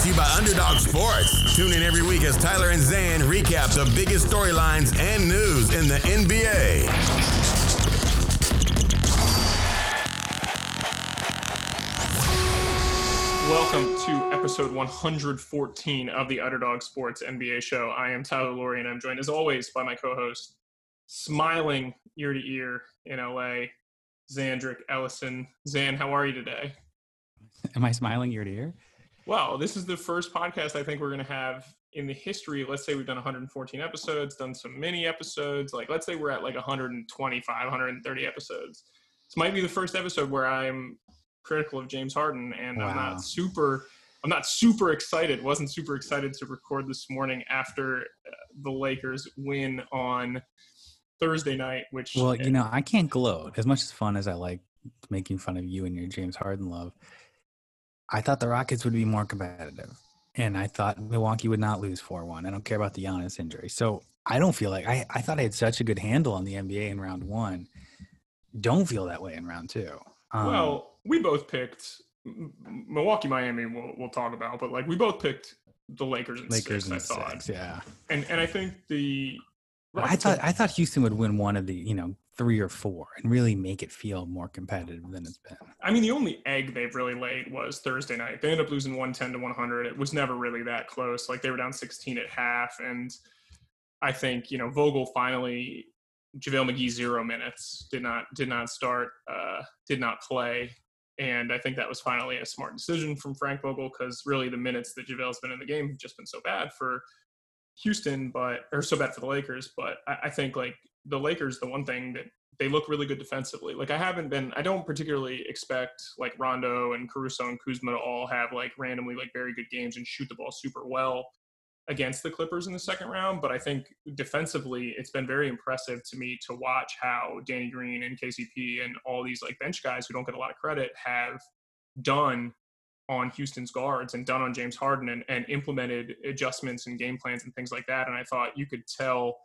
Brought to you by Underdog Sports. Tune in every week as Tyler and Zan recap the biggest storylines and news in the NBA. Welcome to episode 114 of the Underdog Sports NBA show. I am Tyler Laurie, and I'm joined as always by my co-host, smiling ear to ear in LA, Zandrick Ellison. Zan, how are you today? Am I smiling ear to ear? Well, this is the first podcast I think we're going to have in the history. Let's say we've done 114 episodes, done some mini episodes. Like, let's say we're at like 125, 130 episodes. This might be the first episode where I'm critical of James Harden, and I'm not super. I'm not super excited. wasn't super excited to record this morning after uh, the Lakers win on Thursday night. Which Well, you know, I can't gloat as much as fun as I like making fun of you and your James Harden love. I thought the Rockets would be more competitive, and I thought Milwaukee would not lose four one. I don't care about the Giannis injury, so I don't feel like I. I thought I had such a good handle on the NBA in round one. Don't feel that way in round two. Um, well, we both picked Milwaukee, Miami. We'll, we'll talk about, but like we both picked the Lakers and Lakers six. and I thought, six, yeah. and and I think the I thought I thought Houston would win one of the you know three or four and really make it feel more competitive than it's been. I mean, the only egg they've really laid was Thursday night. They ended up losing 110 to 100. It was never really that close. Like they were down 16 at half. And I think, you know, Vogel finally, JaVale McGee, zero minutes, did not, did not start, uh, did not play. And I think that was finally a smart decision from Frank Vogel because really the minutes that JaVale's been in the game have just been so bad for Houston, but, or so bad for the Lakers. But I, I think like the Lakers, the one thing that they look really good defensively. Like I haven't been, I don't particularly expect like Rondo and Caruso and Kuzma to all have like randomly like very good games and shoot the ball super well against the Clippers in the second round. But I think defensively, it's been very impressive to me to watch how Danny Green and KCP and all these like bench guys who don't get a lot of credit have done on Houston's guards and done on James Harden and, and implemented adjustments and game plans and things like that. And I thought you could tell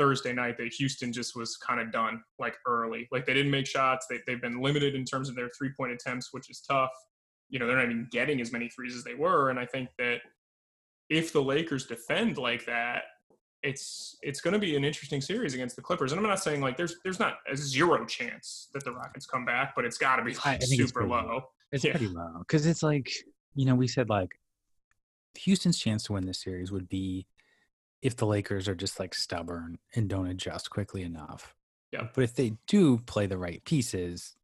Thursday night that Houston just was kind of done like early. Like they didn't make shots. They, they've been limited in terms of their three point attempts, which is tough. You know, they're not even getting as many threes as they were. And I think that if the Lakers defend like that, it's it's going to be an interesting series against the Clippers. And I'm not saying like there's there's not a zero chance that the Rockets come back, but it's got to be like, it's super pretty low. low. It's Yeah. pretty low because it's like you know we said like Houston's chance to win this series would be if the Lakers are just like stubborn and don't adjust quickly enough. Yeah. But if they do play the right pieces,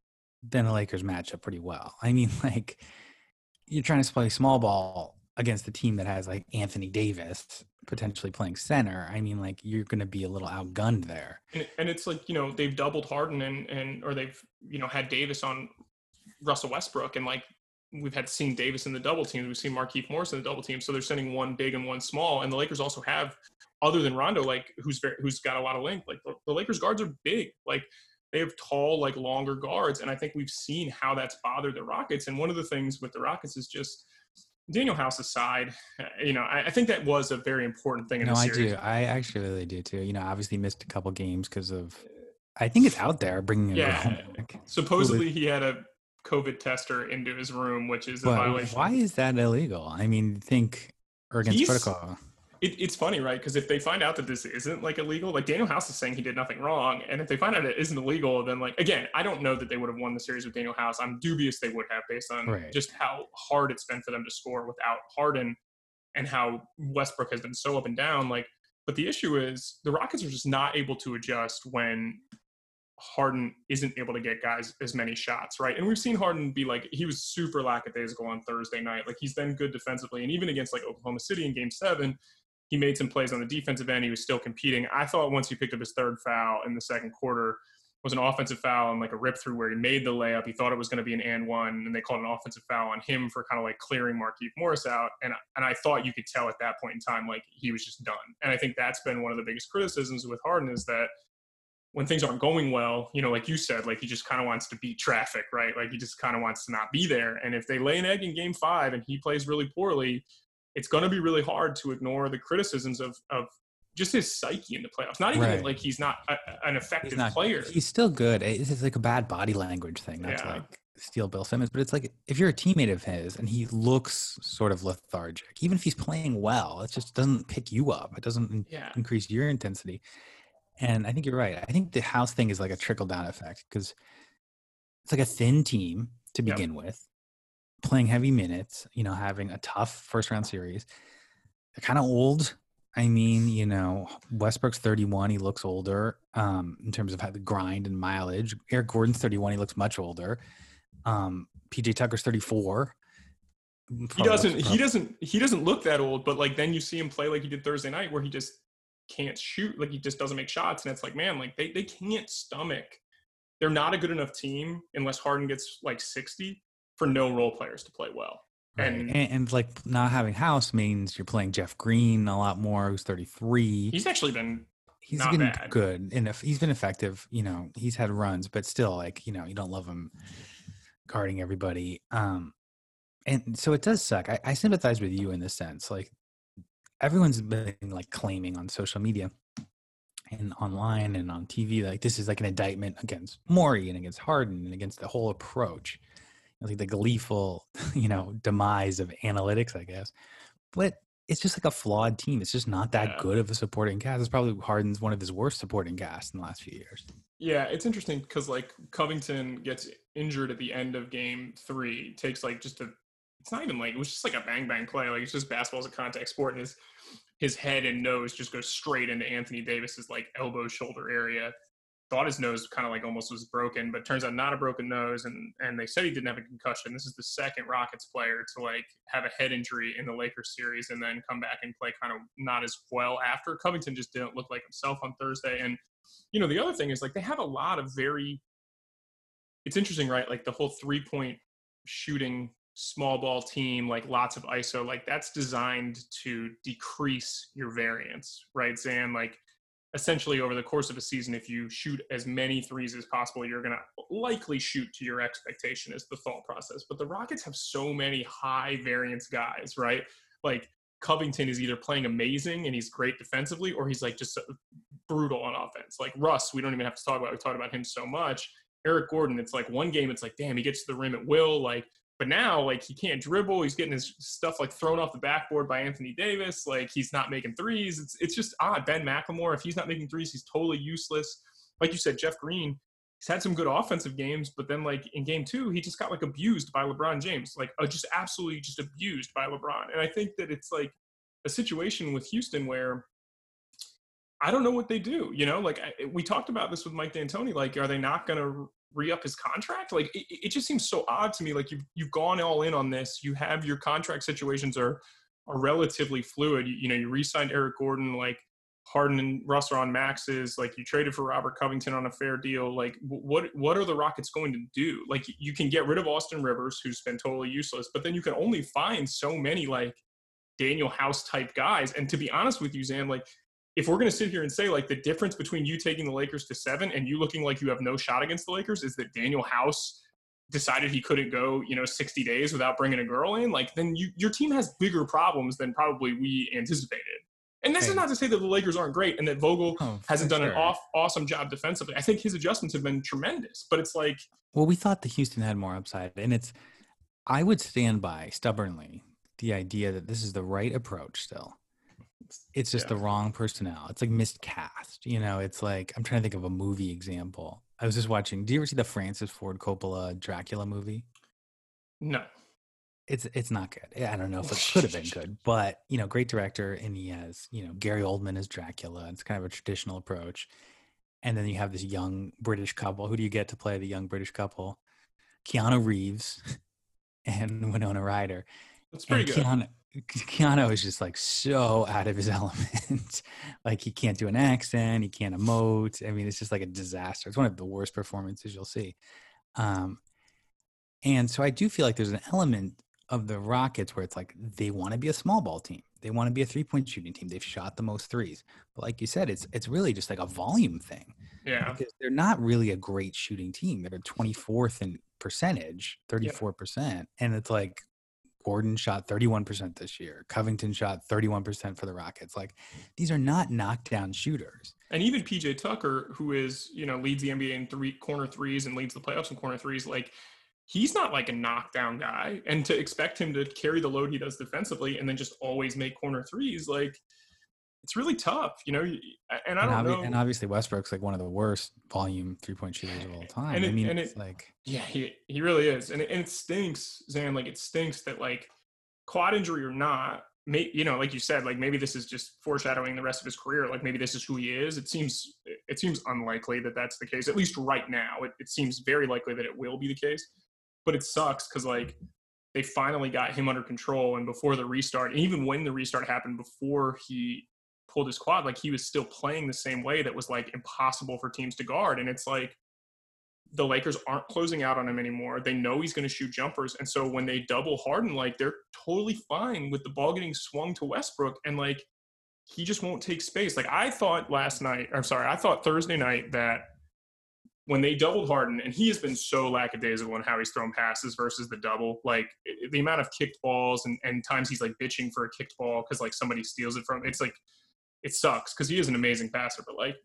then the Lakers match up pretty well. I mean, like you're trying to play small ball against a team that has like Anthony Davis potentially playing center. I mean, like you're going to be a little outgunned there. And, and it's like you know they've doubled Harden and and or they've you know had Davis on Russell Westbrook and like we've had seen Davis in the double teams. We've seen Markieff Morris in the double team. So they're sending one big and one small. And the Lakers also have other than Rondo, like who's very, who's got a lot of length. Like the, the Lakers guards are big. Like they have tall, like longer guards. And I think we've seen how that's bothered the Rockets. And one of the things with the Rockets is just Danuel House aside, you know, I, I think that was a very important thing in No, I do. I actually really do too. You know, obviously missed a couple games because of. I think it's out there bringing it Yeah. Like, Supposedly he had a COVID tester into his room, which is a violation. why is that illegal? I mean, think or against protocol. It, it's funny, right? Because if they find out that this isn't like illegal, like Danuel House is saying he did nothing wrong, and if they find out it isn't illegal, then like again, I don't know that they would have won the series with Danuel House. I'm dubious they would have based on Right. just how hard it's been for them to score without Harden, and how Westbrook has been so up and down. Like, but the issue is the Rockets are just not able to adjust when Harden isn't able to get guys as many shots, right? And we've seen Harden be like he was super lackadaisical on Thursday night. Like he's been good defensively, and even against like Oklahoma City in Game Seven, he made some plays on the defensive end. He was still competing. I thought once he picked up his third foul in the second quarter was an offensive foul and like a rip through where he made the layup. He thought it was going to be an and one, and they called an offensive foul on him for kind of like clearing Markieff Morris out. And and I thought you could tell at that point in time like he was just done. And I think that's been one of the biggest criticisms with Harden is that when things aren't going well, you know, like you said, like he just kind of wants to beat traffic, right? Like he just kind of wants to not be there. And if they lay an egg in game five and he plays really poorly, it's going to be really hard to ignore the criticisms of, of just his psyche in the playoffs. Not even right. like he's not a, an effective he's player. He's still good. It's just like a bad body language thing. That's yeah. like steal Bill Simmons. But it's like if you're a teammate of his and he looks sort of lethargic, even if he's playing well, it just doesn't pick you up. It doesn't yeah. increase your intensity. And I think you're right. I think the house thing is like a trickle down effect because it's like a thin team to begin yep. with, playing heavy minutes, you know, having a tough first round series. They're kind of old. I mean, you know, Westbrook's 31. He looks older um, in terms of how the grind and mileage. Eric Gordon's 31. He looks much older. Um, PJ Tucker's 34. He doesn't. He doesn't. He doesn't look that old. But like then you see him play like he did Thursday night, where he just can't shoot. Like he just doesn't make shots. And it's like, man, like they, they can't stomach. They're not a good enough team unless Harden gets like 60 for no role players to play well. Right. And, and, and like not having House means you're playing Jeff Green a lot more, who's 33. He's actually been he's been bad. good and if he's been effective. You know, he's had runs, but still, like you know, you don't love him guarding everybody. Um, and so it does suck. I, I sympathize with you in this sense. Like everyone's been like claiming on social media and online and on TV like this is like an indictment against Morey and against Harden and against the whole approach, like the gleeful, you know, demise of analytics, I guess. But it's just like a flawed team. It's just not that yeah. good of a supporting cast. It's probably Harden's one of his worst supporting casts in the last few years. Yeah, it's interesting because like Covington gets injured at the end of game three, takes like just a it's not even like it was just like a bang bang play. Like it's just basketball's a contact sport, and his his head and nose just goes straight into Anthony Davis's like elbow shoulder area. Thought his nose kind of like almost was broken, but turns out not a broken nose. And and they said he didn't have a concussion. This is the second Rockets player to like have a head injury in the Lakers series and then come back and play kind of not as well after. Covington just didn't look like himself on Thursday. And you know the other thing is like they have a lot of very. It's interesting, right? Like the whole three point shooting small ball team, like lots of ISO, like that's designed to decrease your variance, right, Zan? Like essentially over the course of a season, if you shoot as many threes as possible, you're going to likely shoot to your expectation is the thought process. But the Rockets have so many high variance guys, right? Like Covington is either playing amazing and he's great defensively, or he's like just brutal on offense. Like Russ, we don't even have to talk about. We talked about him so much. Eric Gordon, it's like one game, it's like, damn, he gets to the rim at will. Like but now, like he can't dribble. He's getting his stuff like thrown off the backboard by Anthony Davis. Like he's not making threes. It's it's just odd. Ben McLemore, if he's not making threes, he's totally useless. Like you said, Jeff Green, he's had some good offensive games, but then like in game two, he just got like abused by LeBron James, like uh, just absolutely just abused by LeBron. And I think that it's like a situation with Houston where I don't know what they do. You know, like I, we talked about this with Mike D'Antoni. Like, are they not going to re-up his contract? Like it, it just seems so odd to me. Like you've you've gone all in on this. You have your contract situations are are relatively fluid. You, you know, you re-signed Eric Gordon, like Harden and Russ are on maxes. Like you traded for Robert Covington on a fair deal. Like what what are the Rockets going to do? Like you can get rid of Austin Rivers, who's been totally useless, but then you can only find so many like Danuel House type guys. And to be honest with you, Zan, like if we're going to sit here and say like the difference between you taking the Lakers to seven and you looking like you have no shot against the Lakers is that Danuel House decided he couldn't go, you know, 60 days without bringing a girl in, like then you, your team has bigger problems than probably we anticipated. And this hey. is not to say that the Lakers aren't great and that Vogel oh, hasn't done sure. an off, awesome job defensively. I think his adjustments have been tremendous, but it's like. Well, we thought the Houston had more upside, and it's. I would stand by stubbornly the idea that this is the right approach still it's just yeah. the wrong personnel. It's like miscast. You know, it's like I'm trying to think of a movie example. I was just watching. Do you ever see the Francis Ford Coppola Dracula movie? No. It's it's not good. I don't know if it could have been good, but you know, great director, and he has you know Gary Oldman as Dracula. It's kind of a traditional approach, and then you have this young British couple. Who do you get to play the young British couple? Keanu Reeves and Winona Ryder. That's pretty and good. Keanu, Keanu is just like so out of his element. like he can't do an accent, he can't emote. I mean, it's just like a disaster. It's one of the worst performances you'll see. Um, and so I do feel like there's an element of the Rockets where it's like they want to be a small ball team. They want to be a three point shooting team. They've shot the most threes. But like you said, it's it's really just like a volume thing. Yeah. Because they're not really a great shooting team. They're 24th in percentage, 34%. And it's like Gordon shot 31% this year. Covington shot 31% for the Rockets. Like these are not knockdown shooters. And even PJ Tucker, who is, you know, leads the NBA in three corner threes and leads the playoffs in corner threes, like he's not like a knockdown guy. And to expect him to carry the load he does defensively and then just always make corner threes, like it's really tough, you know. And I don't and know. And obviously Westbrook's like one of the worst volume three point shooters of all time. And it, I mean, and it's it, like yeah, he he really is, and it, and it stinks, Zan. Like it stinks that like quad injury or not, may, you know, like you said, like maybe this is just foreshadowing the rest of his career. Like maybe this is who he is. It seems it seems unlikely that that's the case. At least right now, it, it seems very likely that it will be the case. But it sucks because like they finally got him under control, and before the restart, and even when the restart happened, before he pulled his quad, like he was still playing the same way that was like impossible for teams to guard. And it's like the Lakers aren't closing out on him anymore. They know he's going to shoot jumpers. And so when they double Harden, like they're totally fine with the ball getting swung to Westbrook and like he just won't take space. Like I thought last night, I'm sorry, I thought Thursday night that when they doubled Harden, and he has been so lackadaisical in how he's thrown passes versus the double, like the amount of kicked balls and, and times he's like bitching for a kicked ball because like somebody steals it from it's like it sucks because he is an amazing passer, but like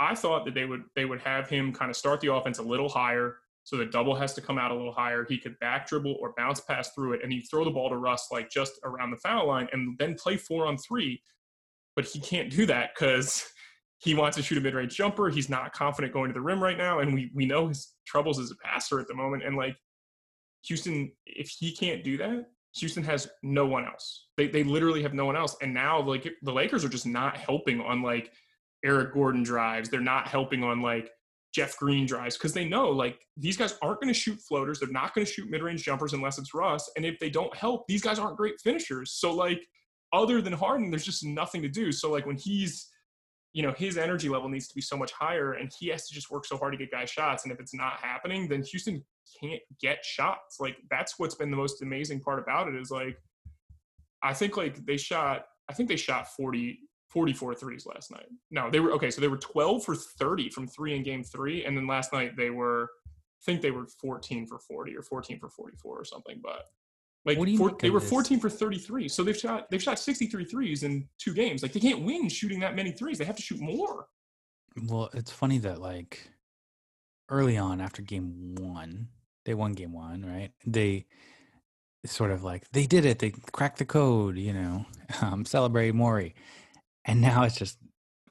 I thought that they would they would have him kind of start the offense a little higher, so the double has to come out a little higher. He could back dribble or bounce pass through it, and he throw the ball to Russ like just around the foul line, and then play four on three. But he can't do that because he wants to shoot a mid range jumper. He's not confident going to the rim right now, and we we know his troubles as a passer at the moment. And like Houston, if he can't do that, Houston has no one else. They they literally have no one else. And now like the Lakers are just not helping on like Eric Gordon drives. They're not helping on like Jeff Green drives because they know like these guys aren't going to shoot floaters. They're not going to shoot mid-range jumpers unless it's Russ. And if they don't help, these guys aren't great finishers. So like other than Harden, there's just nothing to do. So like when he's you know his energy level needs to be so much higher and he has to just work so hard to get guys shots and if it's not happening then houston can't get shots like that's what's been the most amazing part about it is like i think like they shot i think they shot 40 44 threes last night. No, they were okay. So they were 12 for 30 from three in game three. And then last night they were, I think they were 14 for 40 or 14 for 44 or something. But like four, they were 14 for 33. So they've shot, they've shot 63 threes in two games. Like they can't win shooting that many threes. They have to shoot more. Well, it's funny that like early on after game one, they won game one, right? They sort of like they did it. They cracked the code, you know, um, celebrate Morey. And now it's just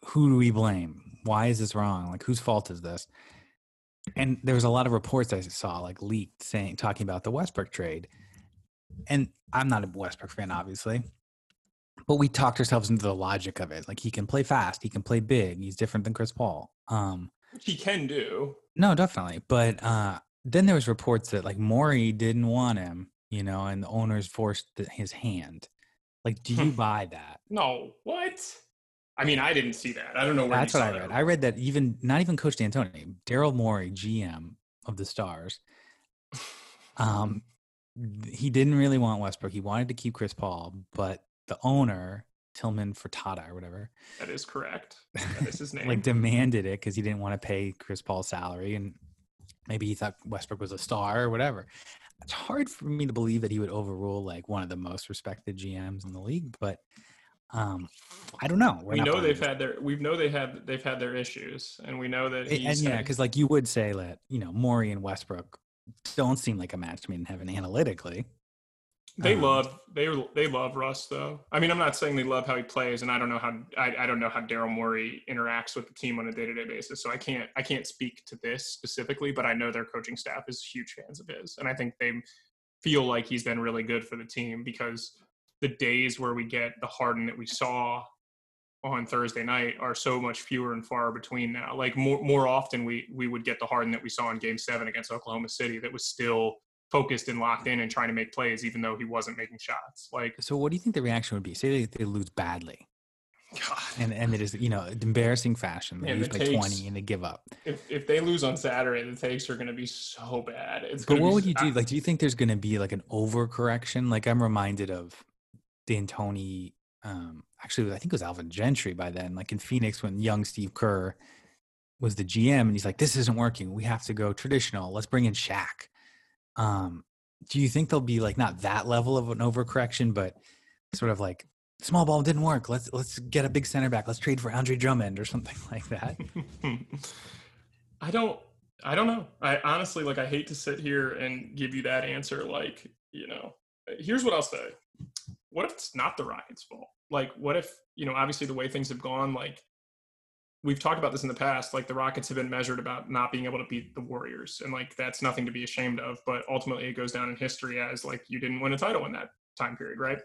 who do we blame? Why is this wrong? Like whose fault is this? And there was a lot of reports I saw like leaked saying talking about the Westbrook trade. And I'm not a Westbrook fan, obviously. But we talked ourselves into the logic of it. Like he can play fast, he can play big, he's different than Chris Paul. Um he can do. No, definitely. But uh then there was reports that like Morey didn't want him, you know, and the owners forced his hand. Like, do you buy that? No. What? I mean, I didn't see that. I don't know where. That's what I read. I read that even not even Coach D'Antoni, Daryl Morey, GM of the Stars, um, he didn't really want Westbrook. He wanted to keep Chris Paul, but the owner Tillman Fertitta or whatever. That is correct. That is his name. like demanded it because he didn't want to pay Chris Paul's salary, and maybe he thought Westbrook was a star or whatever. It's hard for me to believe that he would overrule like one of the most respected GMs in the league, but um, I don't know. We're we know they've had their we know they have they've had their issues, and we know that and yeah, because like you would say that you know Morey and Westbrook don't seem like a match made in heaven analytically. They um, love they they love Russ though. I mean, I'm not saying they love how he plays, and I don't know how I, I don't know how Daryl Morey interacts with the team on a day to day basis. So I can't I can't speak to this specifically, but I know their coaching staff is huge fans of his, and I think they feel like he's been really good for the team because the days where we get the Harden that we saw on Thursday night are so much fewer and far between now. Like more more often we we would get the Harden that we saw in Game Seven against Oklahoma City that was still focused and locked in and trying to make plays, even though he wasn't making shots. Like, so what do you think the reaction would be? Say they, they lose badly. God. And and it is you know embarrassing fashion. They lose by takes, twenty and they give up. If if they lose on Saturday, the takes are going to be so bad. It's but what would you do? Like, do you think there's going to be like an overcorrection? Like, I'm reminded of D'Antoni. Um, actually, I think it was Alvin Gentry by then. Like in Phoenix when young Steve Kerr was the GM, and he's like, "This isn't working. We have to go traditional. Let's bring in Shaq." Um, do you think there'll be like not that level of an overcorrection, but sort of like small ball didn't work. Let's let's get a big center back. Let's trade for Andre Drummond or something like that. I don't I don't know. I honestly like I hate to sit here and give you that answer like, you know, here's what I'll say. What if it's not the Rockets' fault? Like what if, you know, obviously the way things have gone like we've talked about this in the past like the rockets have been measured about not being able to beat the warriors and like that's nothing to be ashamed of but ultimately it goes down in history as like you didn't win a title in that time period right?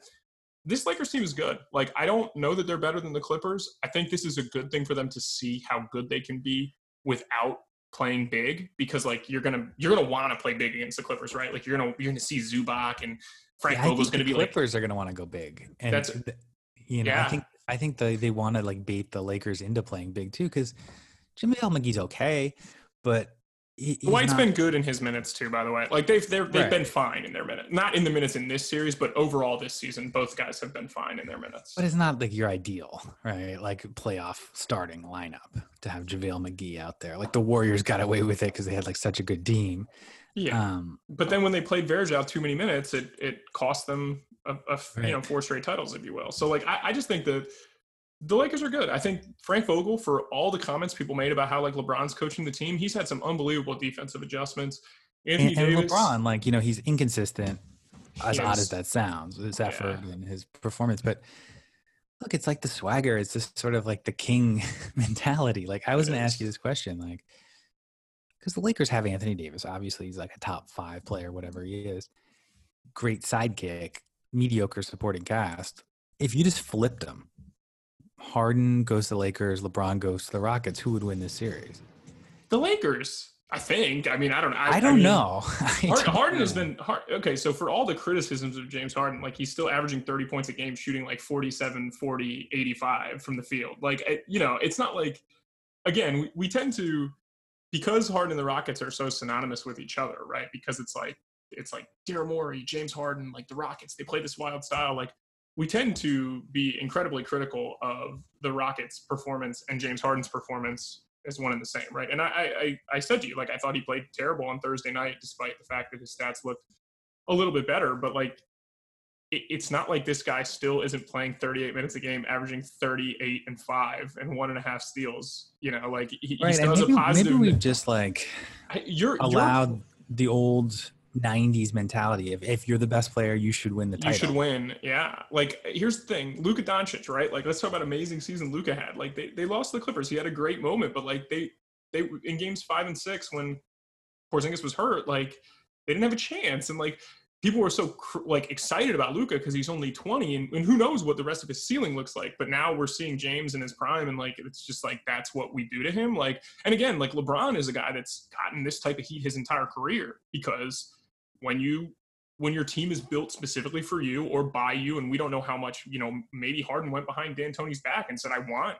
This lakers team is good. Like i don't know that they're better than the clippers. I think this is a good thing for them to see how good they can be without playing big because like you're gonna you're gonna want to play big against the clippers right? Like you're gonna you're gonna see zubac and frank Yeah, vogel's gonna be like Clippers are gonna want to go big, and That's- th- you know, yeah. I think I think they they want to like bait the Lakers into playing big too because JaVale McGee's okay, but he, Dwight's not- been good in his minutes too, by the way. Like they've they've been fine in their minutes. Not in the minutes in this series, but overall this season, both guys have been fine in their minutes. But it's not like your ideal, right? Like playoff starting lineup to have JaVale McGee out there. Like the Warriors got away with it because they had like such a good team. Yeah, Um, but then when they played Varejao too many minutes, it it cost them a, a f- you Right. know four straight titles, if you will. So like I, I just think that the Lakers are good. I think Frank Vogel, for all the comments people made about how like LeBron's coaching the team, he's had some unbelievable defensive adjustments. Anthony and, and Davis, LeBron, like you know, he's inconsistent. As He odd as that sounds, his effort Yeah. and his performance, but look, it's like the swagger. It's just sort of like the king mentality. Like I was going to ask you this question, like because the Lakers have Anthony Davis. Obviously, he's like a top five player, whatever he is. Great sidekick, mediocre supporting cast. If you just flipped them, Harden goes to the Lakers, LeBron goes to the Rockets. Who would win this series? the Lakers. I think. I mean, I don't. I, I, don't mean, know. I Harden, don't Harden has been hard, okay. So for all the criticisms of James Harden, like he's still averaging 30 points a game, shooting like 47, 40, 85 from the field. Like, eh, you know, it's not like, again, we, we tend to, because Harden and the Rockets are so synonymous with each other, right? Because it's like, it's like Daryl Morey, James Harden, like the Rockets, they play this wild style. Like, we tend to be incredibly critical of the Rockets' performance and James Harden's performance as one and the same, right? And I, I, I- said to you, like, I thought he played terrible on Thursday night, despite the fact that his stats looked a little bit better. But like, it, it's not like this guy still isn't playing 38 minutes a game, averaging 38 and five and one and a half steals. You know, like he, he still And has maybe, a positive. maybe we've just like I- you're, you're allowed the old 90s mentality of if you're the best player, you should win the title You should win. Yeah. Like here's the thing. Luka Doncic, right? Like let's talk about amazing season Luka had. Like they, they lost to the Clippers. He had a great moment, but like they they in games five and six when Porzingis was hurt, like they didn't have a chance. And like people were so cr- like excited about Luka because he's only 20 and, and who knows what the rest of his ceiling looks like. But now we're seeing James in his prime and like it's just like that's what we do to him. Like and again, like LeBron is a guy that's gotten this type of heat his entire career because when you when your team is built specifically for you or by you, and we don't know how much, you know, maybe Harden went behind D'Antoni's back and said, I want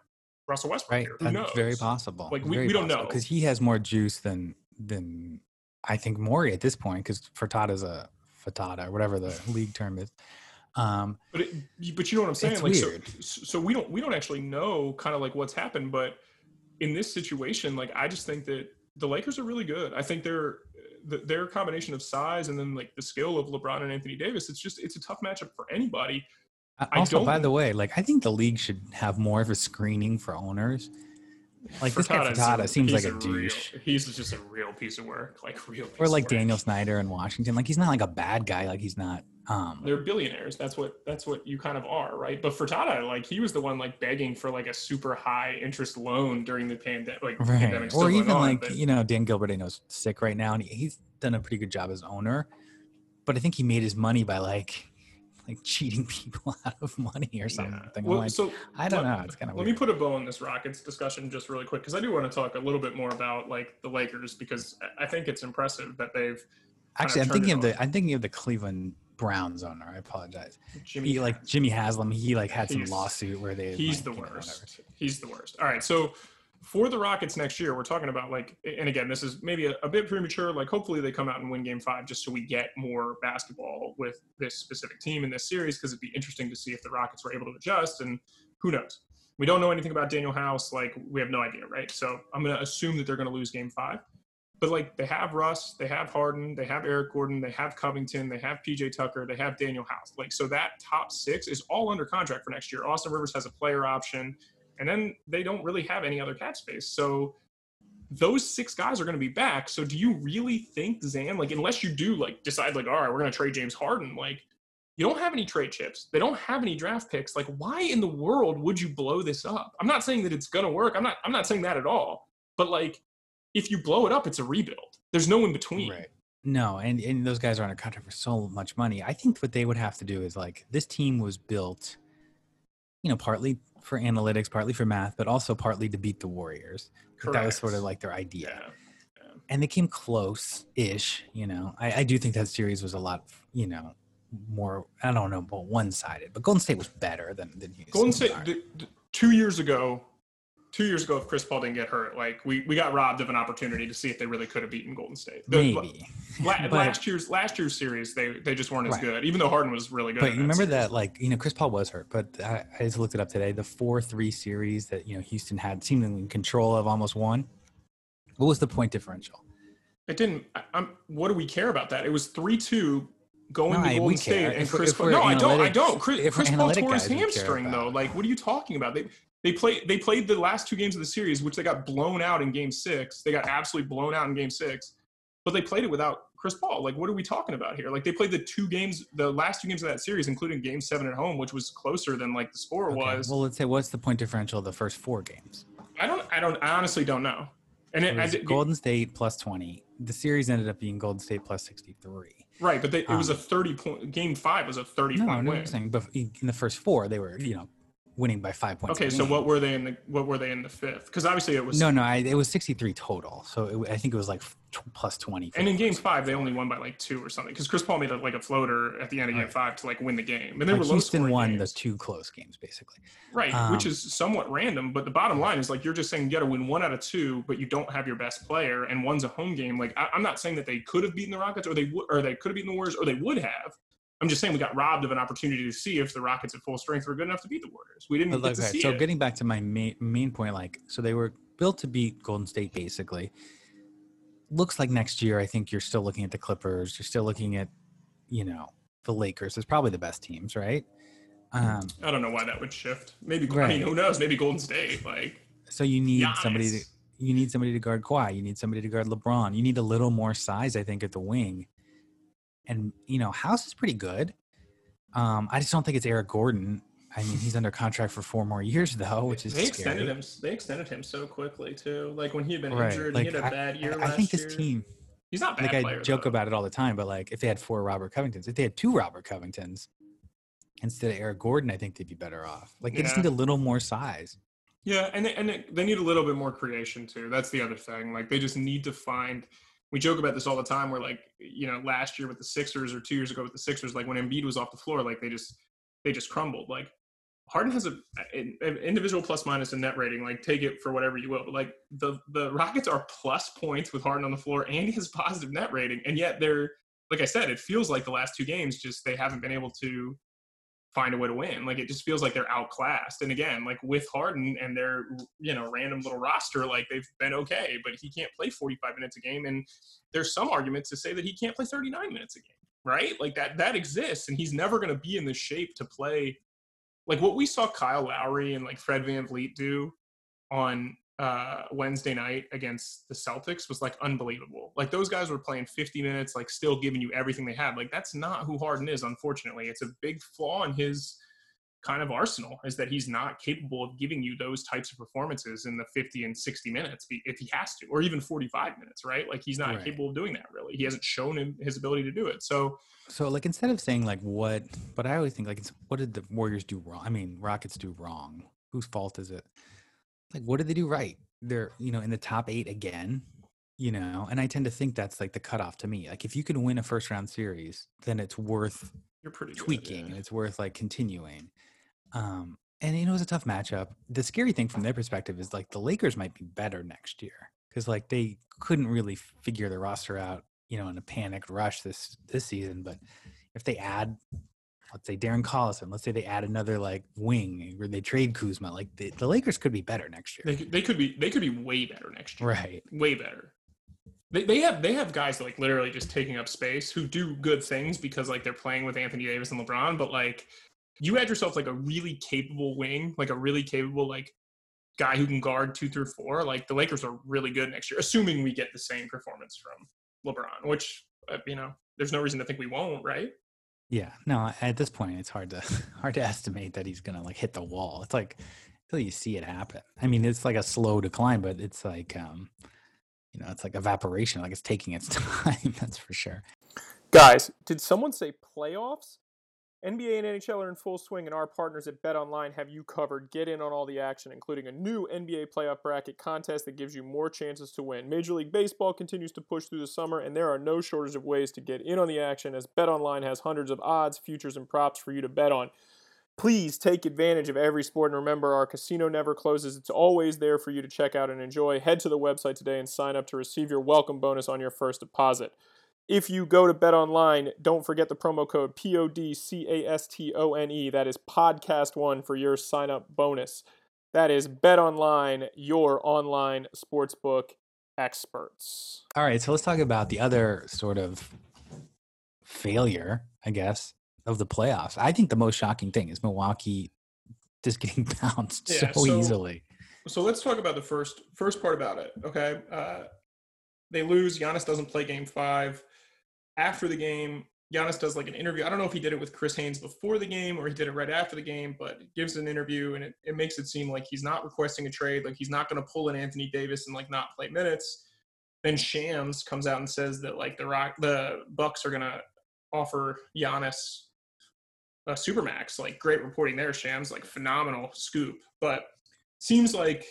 Russell Westbrook Right. here. Who That's knows? very possible. Like, we- we don't know. because he has more juice than than I think Morey at this point. Because Fertitta's a Fatata or whatever the league term is. Um, But it, you- but you know what I'm saying? It's like weird. so so we don't we don't actually know kind of like what's happened, but in this situation, like I just think that the Lakers are really good. I think they're th- their combination of size and then like the skill of LeBron and Anthony Davis. It's just it's a tough matchup for anybody. uh, I also, by don't- by the way, like I think the league should have more of a screening for owners. Like this guy Fertitta seems like a real- douche. he's just a real piece of work, like real. Piece Or like. Daniel Snyder in Washington. Like he's not like a bad guy. Like he's not. Um, they're billionaires. That's what that's what you kind of are, right? But Fertitta, like he was the one like begging for like a super high interest loan during the pandemic, like right. pandemic Or even on, like but- you know Dan Gilbert, I know is sick right now, and he's done a pretty good job as owner. But I think he made his money by like like cheating people out of money or something. I'm Well, like, so I don't let- know. It's kind of Let weird. me put a bow on this Rockets discussion just really quick because I do want to talk a little bit more about like the Lakers because I- I think it's impressive that they've Actually, I'm thinking of on. the I'm thinking of the Cleveland Browns owner. I apologize. Jimmy He like Jimmy Haslam. He like had some lawsuit where they. he's like, the worst. He's the worst. All right, so for the Rockets next year, we're talking about like, and again, this is maybe a, a bit premature. Like, hopefully they come out and win Game Five, just so we get more basketball with this specific team in this series, because it'd be interesting to see if the Rockets were able to adjust, and who knows. We don't know anything about Danuel House. Like we have no idea, right? So I'm going to assume that they're going to lose Game Five. But like they have Russ, they have Harden, they have Eric Gordon, they have Covington, they have PJ Tucker, they have Danuel House. Like so that top six is all under contract for next year. Austin Rivers has a player option, and then they don't really have any other cap space. So those six guys are going to be back. So do you really think Zan, like, unless you do like decide like, all right, we're going to trade James Harden, like, you don't have any trade chips. They don't have any draft picks. Like, why in the world would you blow this up? I'm not saying that it's going to work. I'm not. I'm not saying that at all. But like, if you blow it up, it's a rebuild. There's no in between. Right. No, and, and those guys are on a contract for so much money. I think what they would have to do is like this team was built, you know, partly for analytics, partly for math, but also partly to beat the Warriors. That was sort of like their idea. Yeah. yeah. And they came close ish, you know. I, I do think that series was a lot, you know, more, I don't know, but one sided. But Golden State was better than, than Houston. Golden State, two years ago, two years ago, if Chris Paul didn't get hurt, like we, we got robbed of an opportunity to see if they really could have beaten Golden State. The, Maybe. La, but, last year's last year's series, they they just weren't as Right. good, even though Harden was really good. But you remember that, like, you know, Chris Paul was hurt, but I, I just looked it up today. The 4 3 series that, you know, Houston had seemingly in control of almost won. What was the point differential? It didn't. I, I'm. What do we care about that? It was three two going No, to Golden State, care. and If Chris. Paul, no, I don't. I don't. Chris, Chris Paul tore his guys, we care hamstring though. Like, what are you talking about? They they played they played the last two games of the series, which they got blown out in Game Six. They got absolutely blown out in Game Six, but they played it without Chris Paul. Like, what are we talking about here? Like, they played the two games, the last two games of that series, including Game Seven at home, which was closer than like the score Okay, was. Well, let's say what's the point differential of the first four games? I don't. I don't. I honestly don't know. And It it, I was did- Golden State plus 20. The series ended up being Golden State plus 63. right, but they, it was a um, thirty point. Game Five was a thirty No, point I'm win. saying, but in the first four, they were, you know, winning by five points. Okay, so what were they in the what were they in the fifth? Because obviously it was No, no, I, it was 63 total. So it, I think it was like t- plus 20. And in game five, they only won by like two or something because Chris Paul made a, like a floater at the end of game Right. five to like win the game. And they like were Houston won games. the two close games, basically. right, um, which is somewhat random. But the bottom line is like you're just saying you got to win one out of two, but you don't have your best player, and one's a home game. Like I, I'm not saying that they could have beaten the Rockets or they would or they could have beaten the Warriors or they would have. I'm just saying we got robbed of an opportunity to see if the Rockets at full strength were good enough to beat the Warriors. We didn't get to right, see so it. getting back to my main, main point, like, so they were built to beat Golden State, basically. Looks like next year, I think you're still looking at the Clippers. You're still looking at, you know, the Lakers. It's probably the best teams, right? Um, I don't know why that would shift. Maybe I mean who knows? Maybe Golden State. Like so you need somebody to you need somebody to guard Kawhi. You need somebody to guard LeBron. You need a little more size, I think, at the wing. And you know, House is pretty good. Um, I just don't think it's Eric Gordon. I mean, he's under contract for four more years, though, which is they scary. extended him. They extended him so quickly too. Like when he had been Right. injured, Like, he had a I- bad year I, last I think this year. team, He's not bad like player. I joke though. about it all the time, but like if they had four Robert Covingtons, if they had two Robert Covingtons instead of Eric Gordon, I think they'd be better off. Like they just need a little more size. Yeah, and they, and they need a little bit more creation too. That's the other thing. Like they just need to find. We joke about this all the time. Where like you know last year with the Sixers or two years ago with the Sixers, like when Embiid was off the floor, like they just they just crumbled. Like Harden has a an individual plus minus and net rating. Like take it for whatever you will. But like the the Rockets are plus points with Harden on the floor, and has positive net rating, and yet they're like I said, it feels like the last two games just they haven't been able to find a way to win. Like it just feels like they're outclassed. And again, like with Harden and their you know random little roster, like they've been okay, but he can't play 45 minutes a game. And there's some arguments to say that he can't play 39 minutes a game, right? Like that that exists, and he's never going to be in the shape to play. Like what we saw Kyle Lowry and like Fred VanVleet do on uh, Wednesday night against the Celtics was like unbelievable. Like those guys were playing 50 minutes, like still giving you everything they had. Like that's not who Harden is, unfortunately. It's a big flaw in his kind of arsenal is that he's not capable of giving you those types of performances in the 50 and 60 minutes if he has to, or even 45 minutes, right? Like he's not Right. capable of doing that really. He hasn't shown him his ability to do it. So So like instead of saying like what, but I always think like it's, what did the Warriors do wrong? I mean, Rockets do wrong. Whose fault is it? Like what did they do right? They're you know in the top eight again. You know, and I tend to think that's like the cutoff to me. Like if you can win a first round series, then it's worth you're pretty good, tweaking yeah. and it's worth like continuing. Um, and you know, it was a tough matchup. The scary thing from their perspective is like the Lakers might be better next year because like they couldn't really figure the roster out, you know, in a panicked rush this this season. But if they add let's say Darren Collison, let's say they add another like wing or they trade Kuzma, like the, the Lakers could be better next year. They could, they could be they could be way better next year. Right. Way better. They, they have they have guys like literally just taking up space who do good things because like they're playing with Anthony Davis and LeBron, but like you add yourself like a really capable wing, like a really capable like guy who can guard two through four. Like the Lakers are really good next year, assuming we get the same performance from LeBron, which uh, you know there's no reason to think we won't, right? Yeah, no. At this point, it's hard to hard to estimate that he's gonna like hit the wall. It's like until you see it happen. I mean, it's like a slow decline, but it's like um, you know, it's like evaporation. Like it's taking its time. That's for sure. Guys, did someone say playoffs? NBA and NHL are in full swing, and our partners at Bet Online have you covered. Get in on all the action, including a new NBA playoff bracket contest that gives you more chances to win. Major League Baseball continues to push through the summer, and there are no shortage of ways to get in on the action as Bet Online has hundreds of odds, futures, and props for you to bet on. Please take advantage of every sport, and remember, our casino never closes. It's always there for you to check out and enjoy. Head to the website today and sign up to receive your welcome bonus on your first deposit. If you go to Bet Online, don't forget the promo code P O D C A S T O N E. That is podcast one for your sign up bonus. That is Bet Online, your online sportsbook experts. All right, so let's talk about the other sort of failure, I guess, of the playoffs. I think the most shocking thing is Milwaukee just getting bounced Yeah, so, so- easily. So let's talk about the first first part about it. Okay, uh, they lose. Giannis doesn't play Game Five. After the game, Giannis does like an interview. I don't know if he did it with Chris Haynes before the game or he did it right after the game, but gives an interview and it, it makes it seem like he's not requesting a trade, like he's not going to pull an Anthony Davis and like not play minutes. Then Shams comes out and says that like the Rock, the Bucks are going to offer Giannis a supermax. Like great reporting there, Shams. Like phenomenal scoop, but seems like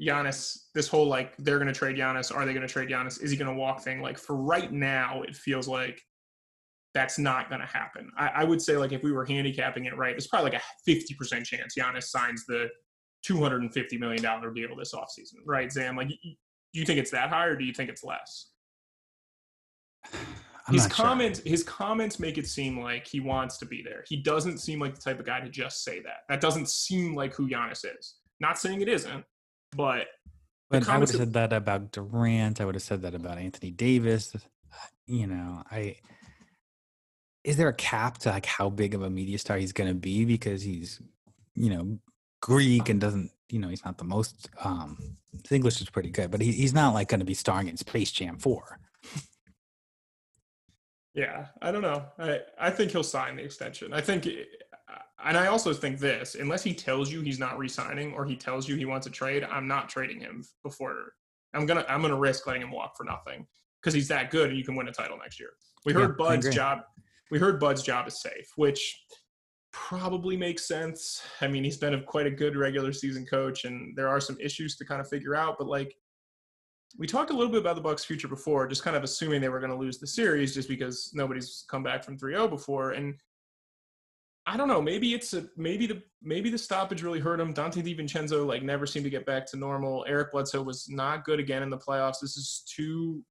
Giannis, this whole like they're going to trade Giannis. Are they going to trade Giannis? Is he going to walk thing? Like for right now, it feels like that's not going to happen. I, I would say like if we were handicapping it right, it's probably like a fifty percent chance Giannis signs the two hundred and fifty million dollar deal this offseason, right, Zan? Like, do you think it's that high or do you think it's less? I'm his not sure. comments his comments make it seem like he wants to be there. He doesn't seem like the type of guy to just say that. That doesn't seem like who Giannis is. Not saying it isn't, but But I would have said that about Durant. I would have said that about Anthony Davis. You know, I is there a cap to like how big of a media star he's going to be because he's, you know, Greek and doesn't, you know, he's not the most. um His English is pretty good, but he, he's not like going to be starring in Space Jam Four. Yeah, I don't know. I I think he'll sign the extension. I think, and I also think this: unless he tells you he's not re-signing or he tells you he wants a trade, I'm not trading him before. I'm gonna I'm gonna risk letting him walk for nothing because he's that good and you can win a title next year. We heard I Bud's job. We heard Bud's job is safe, which probably makes sense. I mean, he's been a, quite a good regular season coach, and there are some issues to kind of figure out. But like, we talked a little bit about the Bucks' future before, just kind of assuming they were going to lose the series just because nobody's come back from 3-0 before. And I don't know, maybe it's a maybe the maybe the stoppage really hurt him. Donte DiVincenzo like never seemed to get back to normal. Eric Bledsoe was not good again in the playoffs. This is two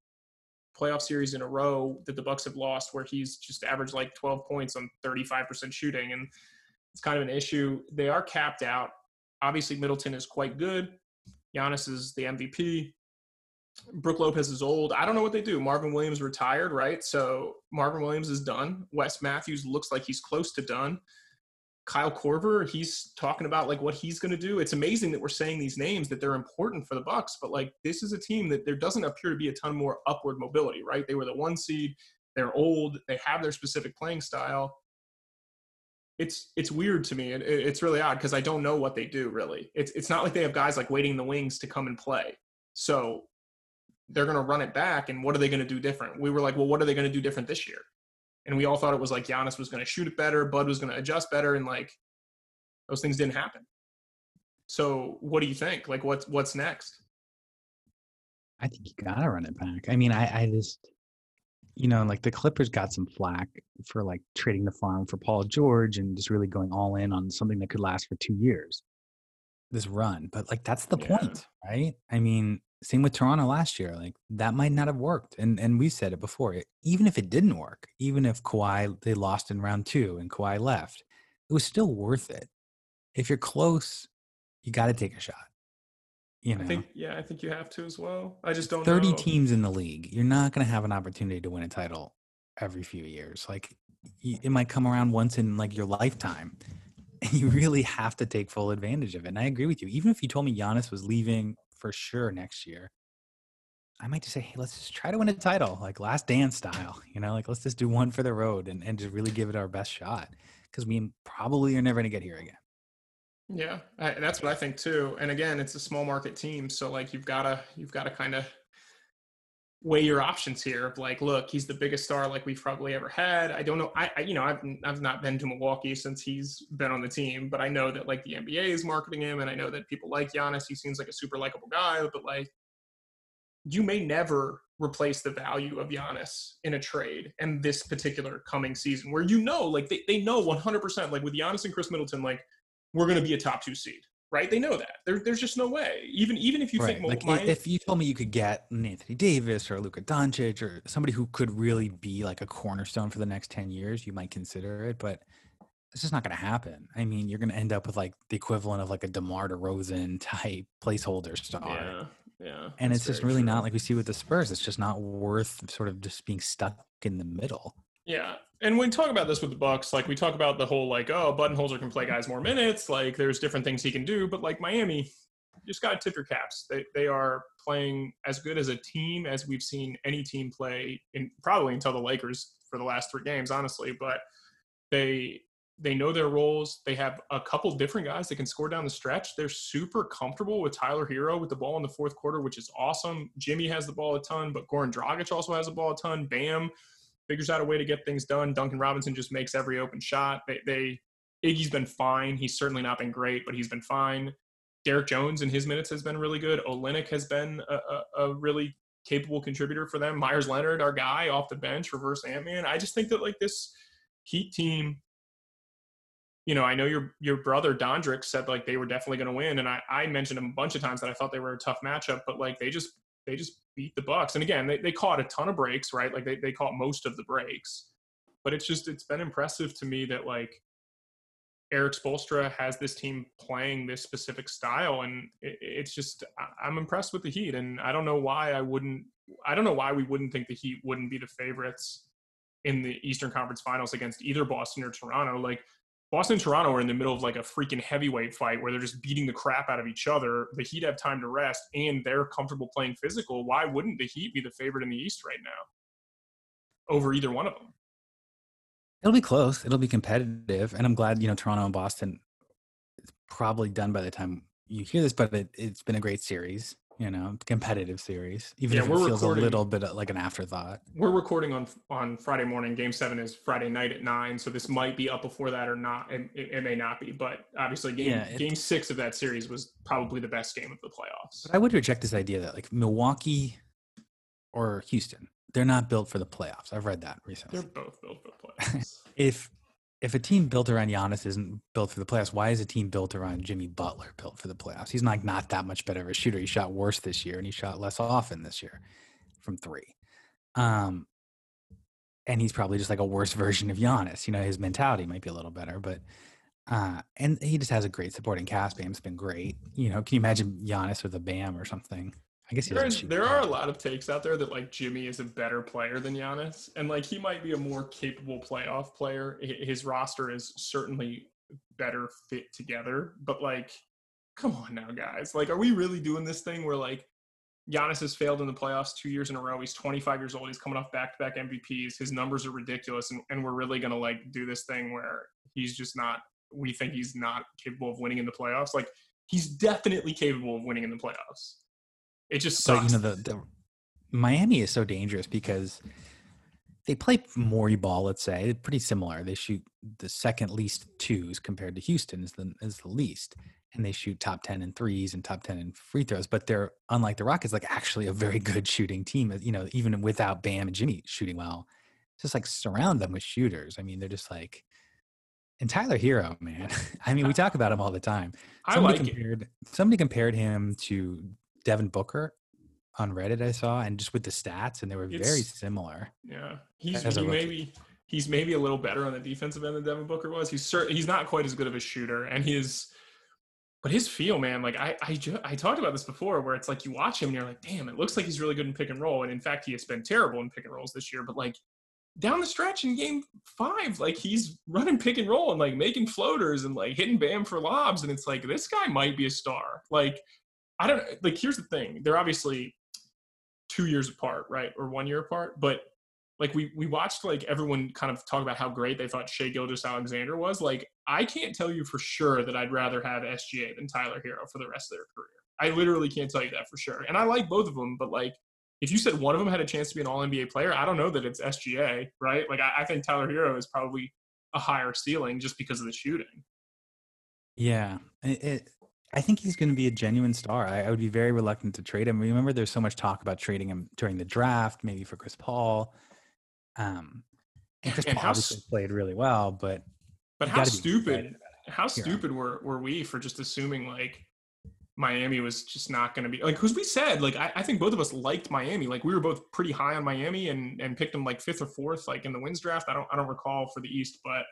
playoff series in a row that the Bucks have lost where he's just averaged like 12 points on 35% shooting and it's kind of an issue. They are capped out. Obviously Middleton is quite good. Giannis is the MVP. Brook Lopez is old. I don't know what they do. Marvin Williams retired, right? So Marvin Williams is done. Wes Matthews looks like he's close to done. Kyle Korver, he's talking about like what he's going to do. It's amazing that we're saying these names that they're important for the Bucks, but like this is a team that there doesn't appear to be a ton more upward mobility, right? They were the one seed. They're old. They have their specific playing style. It's it's weird to me. It- it's really odd because I don't know what they do really. It's it's not like they have guys like waiting in the wings to come and play. So they're going to run it back, and what are they going to do different? We were like, well, what are they going to do different this year? And we all thought it was like Giannis was going to shoot it better, Bud was going to adjust better, and like those things didn't happen. So what do you think? Like what's what's next? I think you gotta run it back. I mean, I, I just, you know, like the Clippers got some flack for like trading the farm for Paul George and just really going all in on something that could last for two years. This run, but like that's the Yeah. point, right? I mean, Same with Toronto last year. Like that might not have worked. And and we said it before. Even if it didn't work, even if Kawhi they lost in round two and Kawhi left, it was still worth it. If you're close, you got to take a shot. You know, I think yeah, I think you have to as well. I just don't. 30 know. teams in the league. You're not going to have an opportunity to win a title every few years. Like it might come around once in like your lifetime. And you really have to take full advantage of it. And I agree with you. Even if you told me Giannis was leaving for sure next year, I might just say, hey, let's just try to win a title, like last dance style. You know, like let's just do one for the road and, and just really give it our best shot. Because we probably are never going to get here again. Yeah, I, that's what I think too. And again, it's a small market team, so like you've gotta you've gotta kind of weigh your options here. Of like, look, he's the biggest star like we've probably ever had. I don't know. I, I you know I've I've not been to Milwaukee since he's been on the team, but I know that like the NBA is marketing him, and I know that people like Giannis. He seems like a super likable guy, but like you may never replace the value of Giannis in a trade and this particular coming season where you know like they, they know 100% like with Giannis and Khris Middleton like we're going to be a top two seed, right? They know that. There, there's just no way. Even even if you right. think like if you told me you could get Anthony Davis or Luka Doncic or somebody who could really be like a cornerstone for the next ten years, you might consider it, but it's just not going to happen. I mean, you're going to end up with like the equivalent of like a DeMar DeRozan type placeholder star. Yeah, yeah. And it's just really true. not like we see with the Spurs. It's just not worth sort of just being stuck in the middle. Yeah, and we talk about this with the Bucks. Like we talk about the whole like, oh, Budenholzer can play guys more minutes. Like there's different things he can do, but like Miami, just got to tip your caps. They they are playing as good as a team as we've seen any team play in probably until the Lakers for the last three games, honestly. But they they know their roles. They have a couple different guys that can score down the stretch. They're super comfortable with Tyler Herro with the ball in the fourth quarter, which is awesome. Jimmy has the ball a ton, but Goran Dragic also has the ball a ton. Bam figures out a way to get things done. Duncan Robinson just makes every open shot. They, they Iggy's been fine. He's certainly not been great, but he's been fine. Derrick Jones in his minutes has been really good. Olynyk has been a, a, a really capable contributor for them. Meyers Leonard, our guy off the bench, reverse Ant Man. I just think that like this Heat team, you know, I know your your brother Dondrick said like they were definitely going to win, and I I mentioned a bunch of times that I thought they were a tough matchup, but like they just they just beat the Bucks. And again, they, they caught a ton of breaks, right? Like they, they caught most of the breaks. But it's just it's been impressive to me that like Erik Spoelstra has this team playing this specific style, and it, it's just I'm impressed with the Heat, and I don't know why I wouldn't. I don't know why we wouldn't think the Heat wouldn't be the favorites in the Eastern Conference Finals against either Boston or Toronto. Like Boston and Toronto are in the middle of like a freaking heavyweight fight where they're just beating the crap out of each other. The Heat have time to rest and they're comfortable playing physical. Why wouldn't the Heat be the favorite in the East right now over either one of them? It'll be close. It'll be competitive. And I'm glad, you know, Toronto and Boston is probably done by the time you hear this, but it, it's been a great series you know, competitive series, even yeah, if it feels a little bit like an afterthought. We're recording on on Friday morning. Game seven is Friday night at nine, so this might be up before that or not. It, it, it may not be, but obviously, game yeah, game six of that series was probably the best game of the playoffs. But I would reject this idea that like Milwaukee or Houston, they're not built for the playoffs. I've read that recently. They're both built for the playoffs. if if a team built around Giannis isn't built for the playoffs, why is a team built around Jimmy Butler built for the playoffs? He's not not that much better of a shooter. He shot worse this year, and he shot less often this year from three. Um, and he's probably just like a worse version of Giannis. You know, his mentality might be a little better, but uh, and he just has a great supporting cast. Bam's been great. You know, can you imagine Giannis with a Bam or something? I guess there, is, there are a lot of takes out there that like Jimmy is a better player than Giannis, and like he might be a more capable playoff player. His roster is certainly better fit together, but like, come on now, guys. Like, are we really doing this thing where like Giannis has failed in the playoffs two years in a row? He's 25 years old. He's coming off back-to-back MVPs. His numbers are ridiculous, and, and we're really gonna like do this thing where he's just not. We think he's not capable of winning in the playoffs. Like, he's definitely capable of winning in the playoffs it just sucks. But, you know, the, the Miami is so dangerous because they play more ball. Let's say pretty similar. They shoot the second least twos compared to Houston is the is the least, and they shoot top ten in threes and top ten in free throws. But they're unlike the Rockets, like actually a very good shooting team. You know, even without Bam and Jimmy shooting well, just like surround them with shooters. I mean, they're just like. And Tyler Herro, man. I mean, we talk about him all the time. Somebody I like compared it. somebody compared him to Devin Booker, on Reddit I saw, and just with the stats, and they were very similar. Yeah, he's he maybe he's maybe a little better on the defensive end than Devin Booker was. He's certain he's not quite as good of a shooter, and his but his feel, man, like I I ju- I talked about this before, where it's like you watch him and you're like, damn, it looks like he's really good in pick and roll, and in fact, he has been terrible in pick and rolls this year. But like down the stretch in game five, like he's running pick and roll and like making floaters and like hitting Bam for lobs, and it's like this guy might be a star. Like I don't like. Here's the thing: they're obviously two years apart, right, or one year apart, but like we we watched like everyone kind of talk about how great they thought Shai Gilgeous-Alexander was. Like I can't tell you for sure that I'd rather have SGA than Tyler Herro for the rest of their career. I literally can't tell you that for sure. And I like both of them, but like if you said one of them had a chance to be an All NBA player, I don't know that it's SGA, right? Like I, I think Tyler Herro is probably a higher ceiling just because of the shooting. Yeah, it, it, I think he's going to be a genuine star. I, I would be very reluctant to trade him. Remember, there's so much talk about trading him during the draft, maybe for Chris Paul. Um, and Chris And Paul how obviously played really well, but But how gotta be excited stupid how stupid were, were we for just assuming like Miami was just not going to be like because we said like I, I think both of us liked Miami like we were both pretty high on Miami and and picked them like fifth or fourth like in the wins draft I don't I don't recall for the East but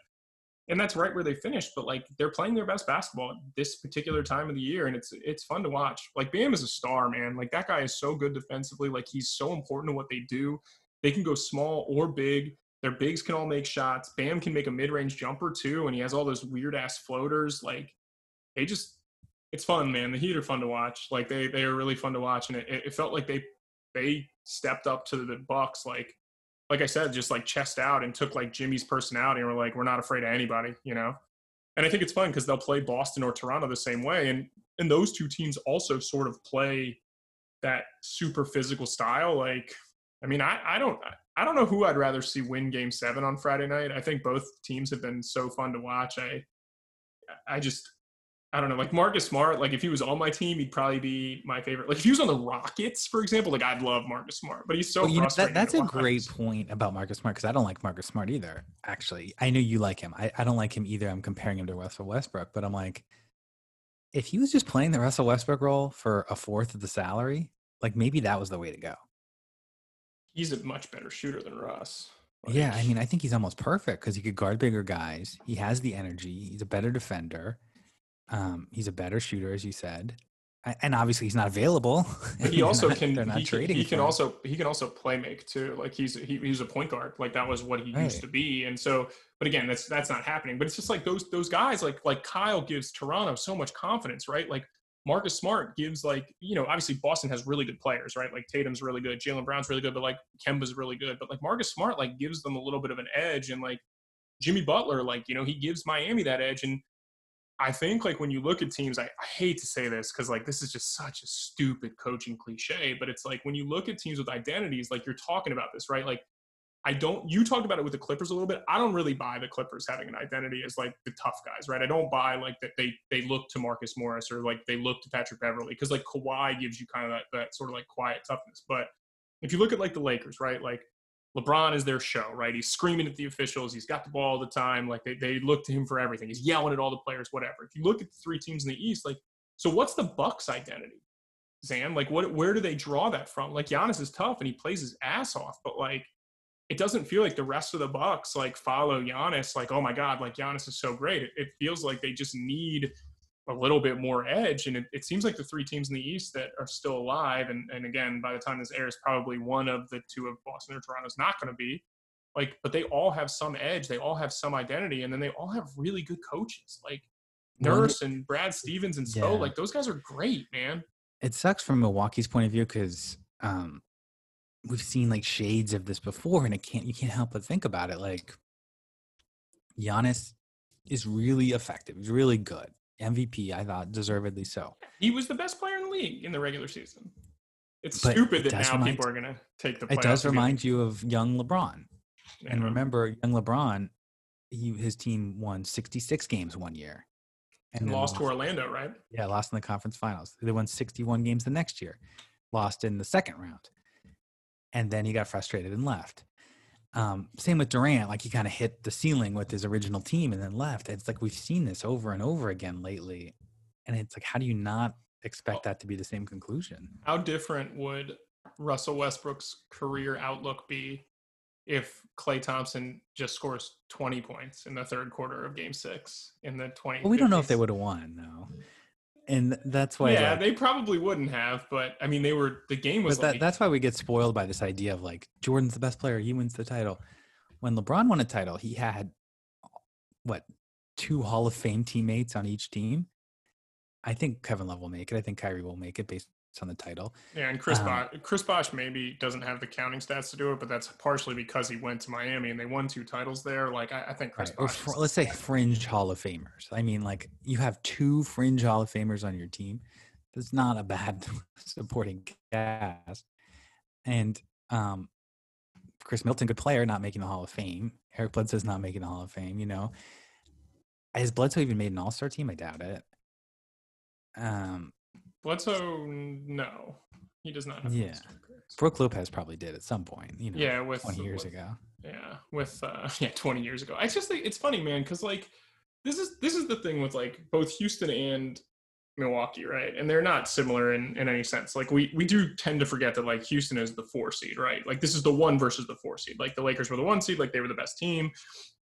and that's right where they finished but like they're playing their best basketball at this particular time of the year and it's it's fun to watch like Bam is a star man like that guy is so good defensively like he's so important to what they do they can go small or big their bigs can all make shots. Bam can make a mid-range jumper too, and he has all those weird ass floaters. Like they just, it's fun, man. The Heat are fun to watch. Like they they are really fun to watch, and it, it felt like they they stepped up to the Bucks. Like like I said, just like chest out and took like Jimmy's personality and were like, we're not afraid of anybody, you know. And I think it's fun because they'll play Boston or Toronto the same way, and and those two teams also sort of play that super physical style. Like I mean, I, I don't I don't know who I'd rather see win Game Seven on Friday night. I think both teams have been so fun to watch. I I just I don't know. Like Marcus Smart, like if he was on my team, he'd probably be my favorite. Like if he was on the Rockets, for example, like I'd love Marcus Smart, but he's so Well, you know, frustrating. that, that's a great point about Marcus Smart because I don't like Marcus Smart either. Actually, I know you like him. I, I don't like him either. I'm comparing him to Russell Westbrook, but I'm like, if he was just playing the Russell Westbrook role for a fourth of the salary, like maybe that was the way to go. He's a much better shooter than Russ. yeah, I mean, I think he's almost perfect because he could guard bigger guys. He has the energy. He's a better defender. Um, he's a better shooter, as you said, and obviously he's not available. But he also not- can They're not he can, trading. he can him. also he can also play make too. Like he's he, he's a point guard. Like that was what he used to be. And so, but again, that's that's not happening. But it's just like those those guys like like Kyle gives Toronto so much confidence, right? Like Marcus Smart gives like you know obviously Boston has really good players, right? Like Tatum's really good, Jaylen Brown's really good, but like Kemba's really good. But like Marcus Smart like gives them a little bit of an edge, and like Jimmy Butler, like you know he gives Miami that edge and. I think like when you look at teams, I, I hate to say this because like this is just such a stupid coaching cliche, but it's like when you look at teams with identities, like you're talking about this, right? Like I don't you talked about it with the Clippers a little bit. I don't really buy the Clippers having an identity as like the tough guys, right? I don't buy like that they they look to Marcus Morris or like they look to Patrick Beverley because like Kawhi gives you kind of that, that sort of like quiet toughness. But if you look at like the Lakers, right? Like LeBron is their show, right? He's screaming at the officials. He's got the ball all the time. Like they, they look to him for everything. He's yelling at all the players, whatever. If you look at the three teams in the East, like, so what's the Bucks identity? Zan, like, what? Where do they draw that from? Like, Giannis is tough and he plays his ass off, but like, it doesn't feel like the rest of the Bucks like follow Giannis. Like, oh my God, like Giannis is so great. It, it feels like they just need a little bit more edge. And it, it seems like the three teams in the East that are still alive, and, and again, by the time this airs, probably one of the two of Boston or Toronto is not going to be. Like, but they all have some edge. They all have some identity, and then they all have really good coaches, like Nurse and Brad Stevens and Spo. Yeah. Like those guys are great, man. it sucks from Milwaukee's point of view because um, we've seen like shades of this before, and it can't you can't help but think about it. Like Giannis is really effective. He's really good. MVP, I thought, deservedly so. He was the best player in the league in the regular season. It's But stupid it that now remind- people are going to take the. It does playoffs and be remind you of young LeBron. like, And remember, young LeBron, he, his team won 66 games one year. and then lost to Orlando, right? Yeah, lost in the conference finals. They won 61 games the next year, lost in the second round. And then he got frustrated and left. Um, same with Durant. Like he kind of hit the ceiling with his original team and then left. It's like we've seen this over and over again lately. And it's like, how do you not expect that to be the same conclusion? How different would Russell Westbrook's career outlook be if Klay Thompson just scores 20 points in the third quarter of game six in the 20? Well, we don't know if they would have won, though. And that's why. Yeah, like, they probably wouldn't have, but I mean, they were, the game was but that, like, that's why we get spoiled by this idea of like Jordan's the best player, he wins the title. When LeBron won a title, he had what two Hall of Fame teammates on each team. I think Kevin Love will make it. I think Kyrie will make it based on the title. Yeah, and Chris Um, Bosh, Chris maybe doesn't have the counting stats to do it, but that's partially because he went to Miami and they won two titles there. Like I, I think Chris Right. Fr- let's say fringe Hall of Famers. I mean, like you have two fringe Hall of Famers on your team. That's not a bad supporting cast. And um, Khris Middleton, good player, not making the Hall of Fame. Eric Bledsoe's not making the Hall of Fame. You know, has Bledsoe even made an All Star team? I doubt it. Um, Bledsoe, no, he does not have. Yeah. Brook Lopez probably did at some point. You know, Yeah, with twenty years with- ago. Yeah, with uh, yeah, twenty years ago. I just think it's funny, man, because like this is this is the thing with like both Houston and Milwaukee, right? And they're not similar in, in any sense. Like we we do tend to forget that like Houston is the four seed, right? Like this is the one versus the four seed. Like the Lakers were the one seed, like they were the best team.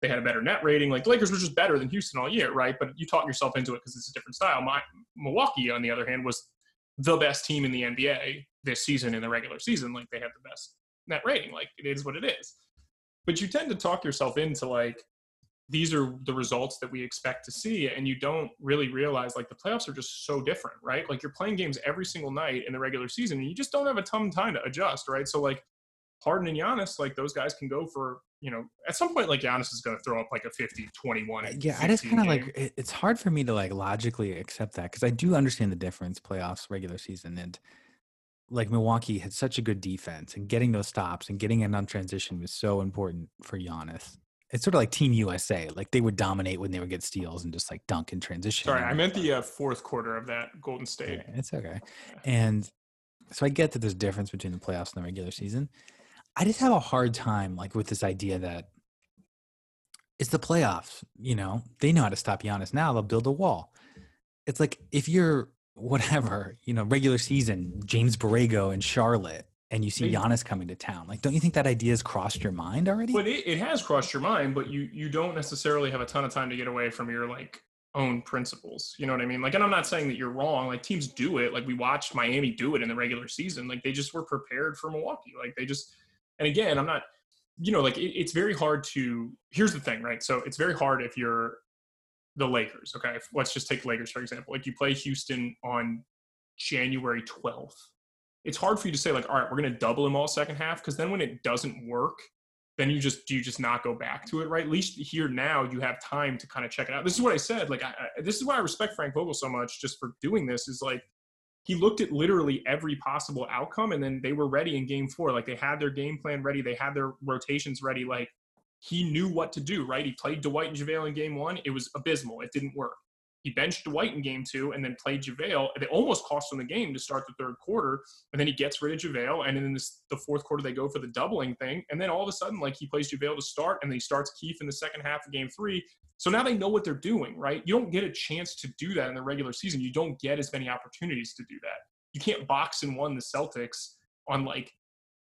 They had a better net rating. Like the Lakers were just better than Houston all year, right? But you talk yourself into it because it's a different style. My Milwaukee, on the other hand, was the best team in the NBA this season in the regular season. Like they had the best net rating. Like it is what it is. But you tend to talk yourself into like these are the results that we expect to see and you don't really realize like the playoffs are just so different right? Like you're playing games every single night in the regular season and you just don't have a ton of time to adjust right? So like Harden and Giannis like those guys can go for you know at some point like Giannis is going to throw up like a 50 21 uh, Yeah, I just kind of like it, it's hard for me to like logically accept that because I do understand the difference playoffs, regular season, and like Milwaukee had such a good defense and getting those stops and getting in on transition was so important for Giannis. It's sort of like Team USA, like they would dominate when they would get steals and just like dunk in transition. sorry I meant the uh, fourth quarter of that Golden State Yeah, it's okay. And so I get that there's a difference between the playoffs and the regular season. I just have a hard time like with this idea that it's the playoffs, you know. They know how to stop Giannis now, they'll build a wall. It's like if you're whatever, you know, regular season, James Borrego in Charlotte and you see Giannis coming to town. Like don't you think that idea has crossed your mind already? But it, it has crossed your mind, but you you don't necessarily have a ton of time to get away from your like own principles. You know what I mean? Like, and I'm not saying that you're wrong. Like teams do it. Like we watched Miami do it in the regular season. Like they just were prepared for Milwaukee. Like they just. And again, I'm not. You know, like it, it's very hard to. Here's the thing, right? So it's very hard if you're the Lakers. Okay, If- let's just take Lakers for example. Like you play Houston on January 12th. It's hard for you to say like, all right, we're going to double them all second half because then when it doesn't work, then you just do you just not go back to it, right? At least here now you have time to kind of check it out. This is what I said. Like, I, I, this is why I respect Frank Vogel so much, just for doing this. Is like he looked at literally every possible outcome, and then they were ready in Game Four. Like they had their game plan ready, they had their rotations ready. Like he knew what to do, right? He played Dwight and JaVale in Game One. It was abysmal. It didn't work. He benched Dwight in Game Two, and then played JaVale. They almost cost him the game to start the third quarter and then he gets rid of JaVale, and then in this, the fourth quarter they go for the doubling thing, and then all of a sudden like he plays JaVale to start, and then he starts Keith in the second half of Game Three. So now they know what they're doing, right? You don't get a chance to do that in the regular season. You don't get as many opportunities to do that. You can't box and one the Celtics on like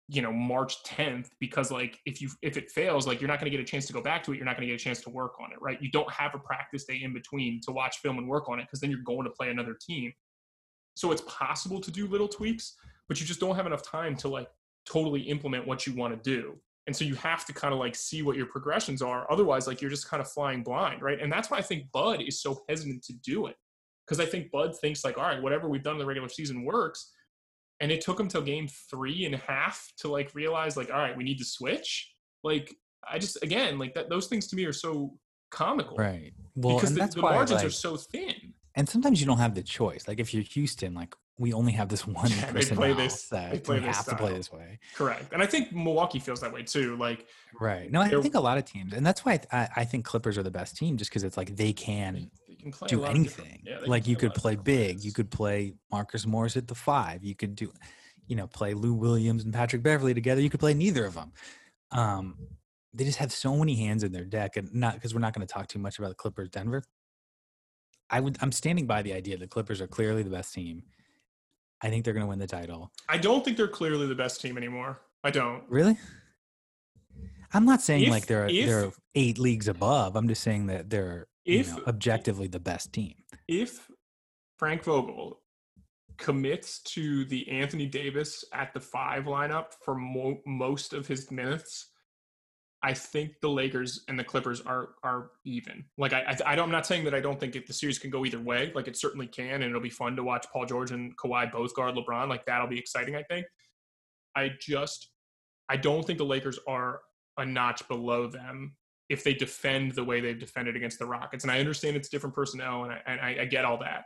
you know March 10th because like if you if it fails like you're not going to get a chance to go back to it you're not going to get a chance to work on it right? You don't have a practice day in between to watch film and work on it because then you're going to play another team. So it's possible to do little tweaks but you just don't have enough time to like totally implement what you want to do. And so you have to kind of like see what your progressions are otherwise like you're just kind of flying blind right? And that's why i think bud is so hesitant to do it because i think bud thinks like all right whatever we've done in the regular season works and it took him till game three and a half to like realize like all right we need to switch like i just again like that those things to me are so comical right. Well, because and the, that's the why margins are so thin and sometimes you don't have the choice. Like if you're Houston, like we only have this one Yeah, they person play now this- they play we this have to play this way. correct and i think milwaukee feels that way too like Right. No, I think a lot of teams, and that's why I, I think Clippers are the best team, just because it's like they can they can play do lot of different- anything. yeah, like you could play big, you could play Marcus Morris at the five, you could do, you know, play Lou Williams and Patrick Beverley together. You could play neither of them. Um, they just have so many hands in their deck, and not because we're not going to talk too much about the Clippers, Denver. I would, I'm standing by the idea that the Clippers are clearly the best team. I think they're going to win the title. I don't think they're clearly the best team anymore. I don't. Really? I'm not saying If- like they're if- they're eight leagues above. I'm just saying that they're you If- know, objectively the best team. If Frank Vogel commits to the Anthony Davis at the five lineup for mo- most of his minutes, I think the Lakers and the Clippers are are even. Like I, I, I don't, I'm not saying that I don't think if the series can go either way. Like it certainly can, and it'll be fun to watch Paul George and Kawhi both guard LeBron. Like that'll be exciting. I think. I just, I don't think the Lakers are a notch below them if they defend the way they've defended against the Rockets. And I understand it's different personnel, and I, and I, I get all that.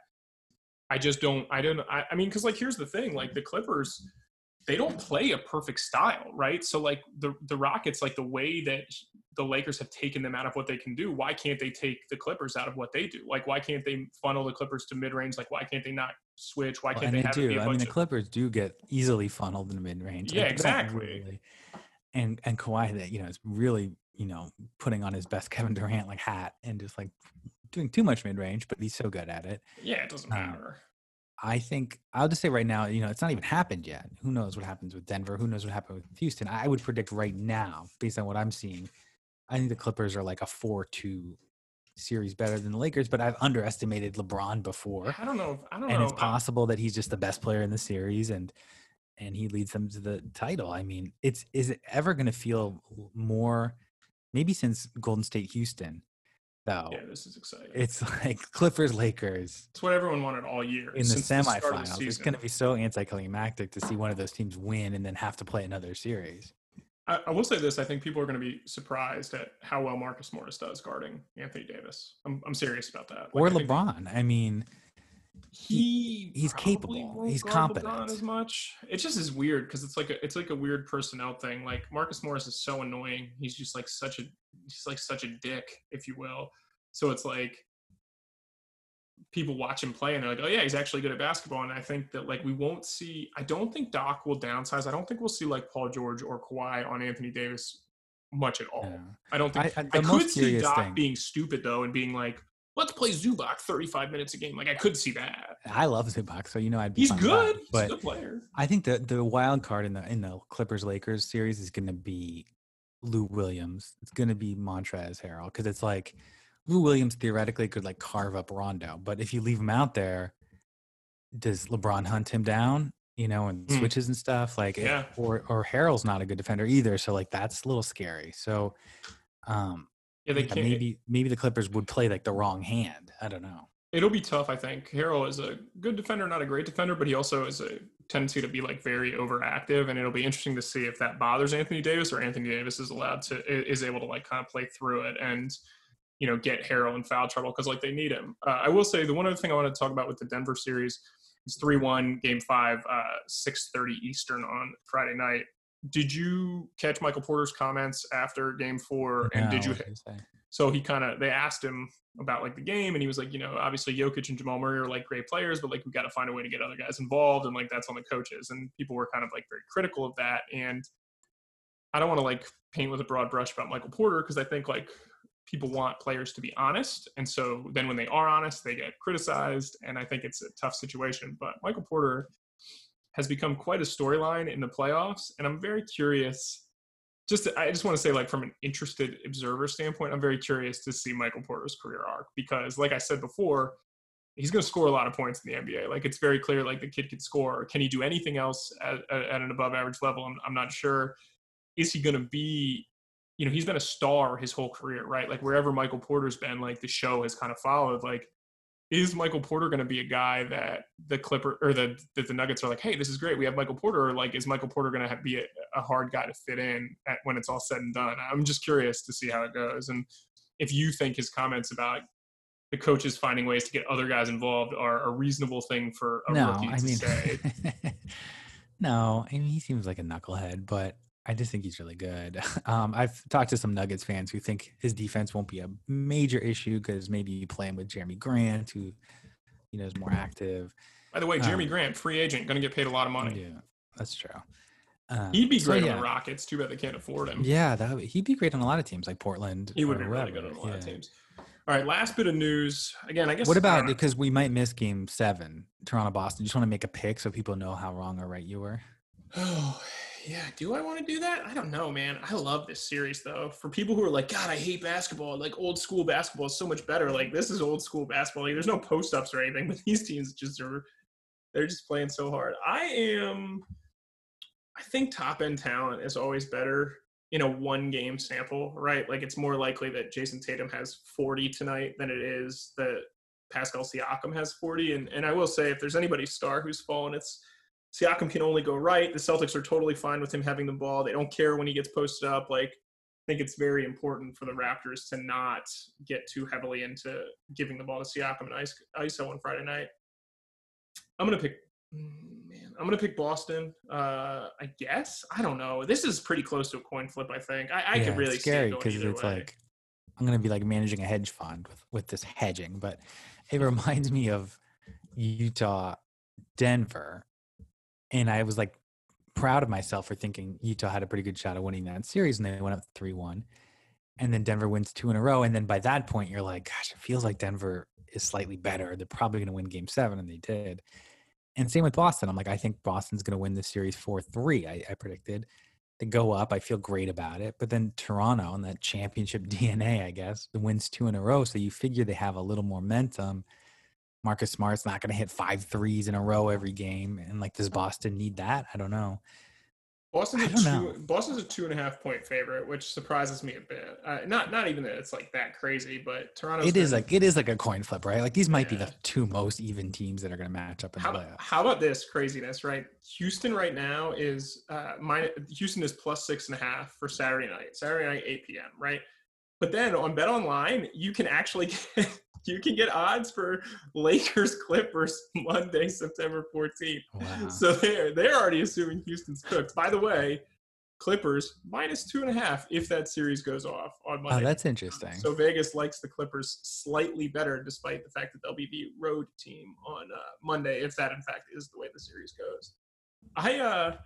I just don't. I don't. I, I mean, because like here's the thing: like the Clippers, they don't play a perfect style, right? So like the the Rockets, like the way that the Lakers have taken them out of what they can do, why can't they take the Clippers out of what they do? Like why can't they funnel the Clippers to mid range? Like why can't they not switch? Why can't and they they have it be do. I mean, the of Clippers do get easily funneled in the mid range. Yeah, exactly. And and Kawhi, that you know, is really you know putting on his best Kevin Durant like hat and just like doing too much mid range, but he's so good at it. yeah, it doesn't Uh, matter. I think I'll just say right now, you know, it's not even happened yet. Who knows what happens with Denver? Who knows what happened with Houston? I would predict right now, based on what I'm seeing, I think the Clippers are like a four-two series better than the Lakers. But I've underestimated LeBron before, I don't know. If, I don't and know. it's possible that he's just the best player in the series, and and he leads them to the title. I mean, it's is it ever going to feel more? Maybe since Golden State Houston, though. yeah, this is exciting. It's like Clippers Lakers It's what everyone wanted all year in the start the semifinals. it's going to be so anticlimactic to see one of those teams win and then have to play another series. I, I will say this: I think people are going to be surprised at how well Marcus Morris does guarding Anthony Davis. I'm, I'm serious about that. or Like, I think LeBron. I mean, he he's capable. He's competent. As much. It just is weird because it's like a it's like a weird personnel thing. Like Marcus Morris is so annoying. He's just like such a he's like such a dick, if you will. So it's like people watch him play and they're like, oh yeah, he's actually good at basketball. And I think that like we won't see. I don't think Doc will downsize. I don't think we'll see like Paul George or Kawhi on Anthony Davis much at all. yeah. I don't think I- I, I- could see Doc thing- being stupid though and being like, let's play Zubac 35 minutes a game. Like I could see that. I love Zubac, so you know I'd be He's good. that. He's But a good player. I think the the wild card in the in the Clippers Lakers series is going to be Lou Williams. It's going to be Montrezl Harrell because it's like Lou Williams theoretically could like carve up Rondo, but if you leave him out there, does LeBron hunt him down? You know, and Mm. switches and stuff like, it- Yeah. or or Harrell's not a good defender either, so like that's a little scary. So, um, Yeah, they yeah, can't. maybe maybe the Clippers would play like the wrong hand. I don't know. It'll be tough, I think. Harrell is a good defender, not a great defender, but he also has a tendency to be like very overactive, and it'll be interesting to see if that bothers Anthony Davis or Anthony Davis is allowed to is able to like kind of play through it and you know get Harrell in foul trouble because like they need him. Uh, I will say the one other thing I want to talk about with the Denver series is three one game five, uh, six thirty Eastern on Friday night. Did you catch Michael Porter's comments after game four? And did No, you did say? so he kind of they asked him about like the game, and he was like, you know, obviously Jokic and Jamal Murray are like great players, but like we got to find a way to get other guys involved, and like that's on the coaches. And people were kind of like very critical of that. And I don't want to like paint with a broad brush about Michael Porter because I think like people want players to be honest, and so then when they are honest, they get criticized, and I think it's a tough situation. But Michael Porter has become quite a storyline in the playoffs, and I'm very curious just I just want to say like from an interested observer standpoint, I'm very curious to see Michael Porter's career arc because like I said before, he's going to score a lot of points in the NBA. Like it's very clear like the kid can score. Can he do anything else at, at, an above average level? I'm, I'm not sure. Is he going to be you know, he's been a star his whole career, right? Like wherever Michael Porter's been, like the show has kind of followed. Like, is Michael Porter going to be a guy that the Clipper or the that the Nuggets are like, hey, this is great, we have Michael Porter? Or like, is Michael Porter going to be a, a hard guy to fit in at, when it's all said and done? I'm just curious to see how it goes, and if you think his comments about the coaches finding ways to get other guys involved are a reasonable thing for a no, rookie I to mean, say. no, I mean he seems like a knucklehead, but I just think he's really good. Um, I've talked to some Nuggets fans who think his defense won't be a major issue because maybe you play him with Jerami Grant, who you know is more active. By the way, Jerami Um, Grant, free agent, going to get paid a lot of money. Yeah, that's true. Um, He'd be so great yeah. on the Rockets. Too bad they can't afford him. Yeah, that would, he'd be great on a lot of teams like Portland. He would be really good on a lot of teams. All right, last bit of news. Again, I guess. What about because we might miss Game Seven, Toronto Boston? You just want to make a pick so people know how wrong or right you were. Oh, yeah. Do I want to do that? I don't know, man. I love this series though. For people who are like, God, I hate basketball. Like old school basketball is so much better. Like this is old school basketball. Like, there's no post ups or anything, but these teams just are. They're just playing so hard. I am. I think top end talent is always better in a one game sample, right? Like it's more likely that Jayson Tatum has 40 tonight than it is that Pascal Siakam has 40. And and I will say, if there's anybody star who's fallen, it's Siakam can only go right. The Celtics are totally fine with him having the ball. They don't care when he gets posted up. Like I think it's very important for the Raptors to not get too heavily into giving the ball to Siakam and Ice- ISO on Friday night. I'm gonna pick. mm, Man, I'm gonna pick Boston. Uh, I guess I don't know. This is pretty close to a coin flip. I think I, I yeah, could really it's scary it going because either it's way. like I'm gonna be like managing a hedge fund with with this hedging, but it reminds me of Utah, Denver, and I was like proud of myself for thinking Utah had a pretty good shot of winning that series, and they went up three one, and then Denver wins two in a row, and then by that point you're like, gosh, it feels like Denver is slightly better. They're probably gonna win Game Seven, and they did. And same with Boston. I'm like, I think Boston's going to win this series 4 3. I, I predicted. They go up. I feel great about it. But then Toronto and that championship DNA, I guess, wins two in a row. So you figure they have a little momentum. Marcus Smart's not going to hit five threes in a row every game. And like, does Boston need that? I don't know. Boston's a two. know. Boston's a two and a half point favorite, which surprises me a bit. Uh, not not even that it's like that crazy, but Toronto. It is like it is like a coin flip, right? Like these might be the two most even teams that are going to match up in How, the playoffs. how about this craziness, right? Houston right now is uh, minus, Houston is plus six and a half for Saturday night. Saturday night, 8 p.m. Right, but then on Bet Online, you can actually get you can get odds for Lakers Clippers Monday, September 14th. Wow. So they're they're already assuming Houston's cooked. By the way, Clippers minus two and a half if that series goes off on Monday. Oh, Monday. that's interesting. So Vegas likes the Clippers slightly better, despite the fact that they'll be the road team on uh, Monday, if that in fact is the way the series goes. I uh,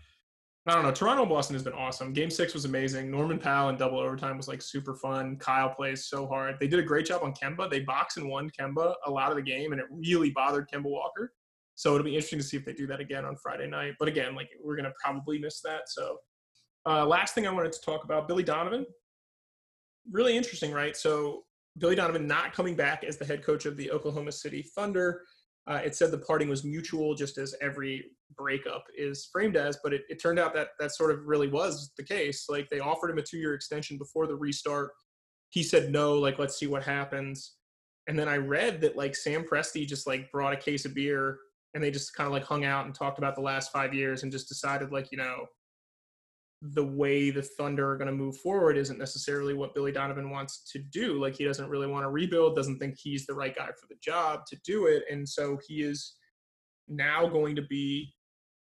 I don't know. Toronto Boston has been awesome. Game six was amazing. Norman Powell in double overtime was like super fun. Kyle plays so hard. They did a great job on Kemba. They box and won Kemba a lot of the game, and it really bothered Kemba Walker. So it'll be interesting to see if they do that again on Friday night. But again, like we're gonna probably miss that. So uh, last thing I wanted to talk about, Billy Donovan. Really interesting, right? So Billy Donovan not coming back as the head coach of the Oklahoma City Thunder. Uh, it said the parting was mutual, just as every breakup is framed as. But it, it turned out that that sort of really was the case. Like they offered him a two-year extension before the restart. He said no. Like let's see what happens. And then I read that like Sam Presti just like brought a case of beer and they just kind of like hung out and talked about the last five years and just decided like you know the way the Thunder are going to move forward isn't necessarily what Billy Donovan wants to do. Like he doesn't really want to rebuild, doesn't think he's the right guy for the job to do it, and so he is now going to be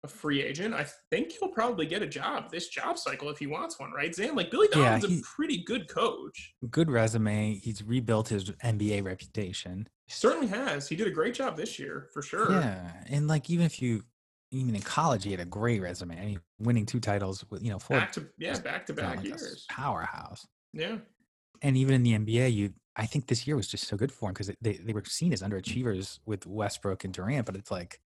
a free agent. I think he'll probably get a job this job cycle if he wants one, right? Zan, like Billy Yeah, Donovan's he- a pretty good coach. Good resume. He's rebuilt his NBA reputation. He certainly has. He did a great job this year for sure. Yeah, and like even if you, even in college, he had a great resume. I mean, winning two titles with you know four Back to yeah, back to back years. powerhouse. Yeah. And even in the NBA, you I think this year was just so good for him because they they were seen as underachievers with Westbrook and Durant, but it's like,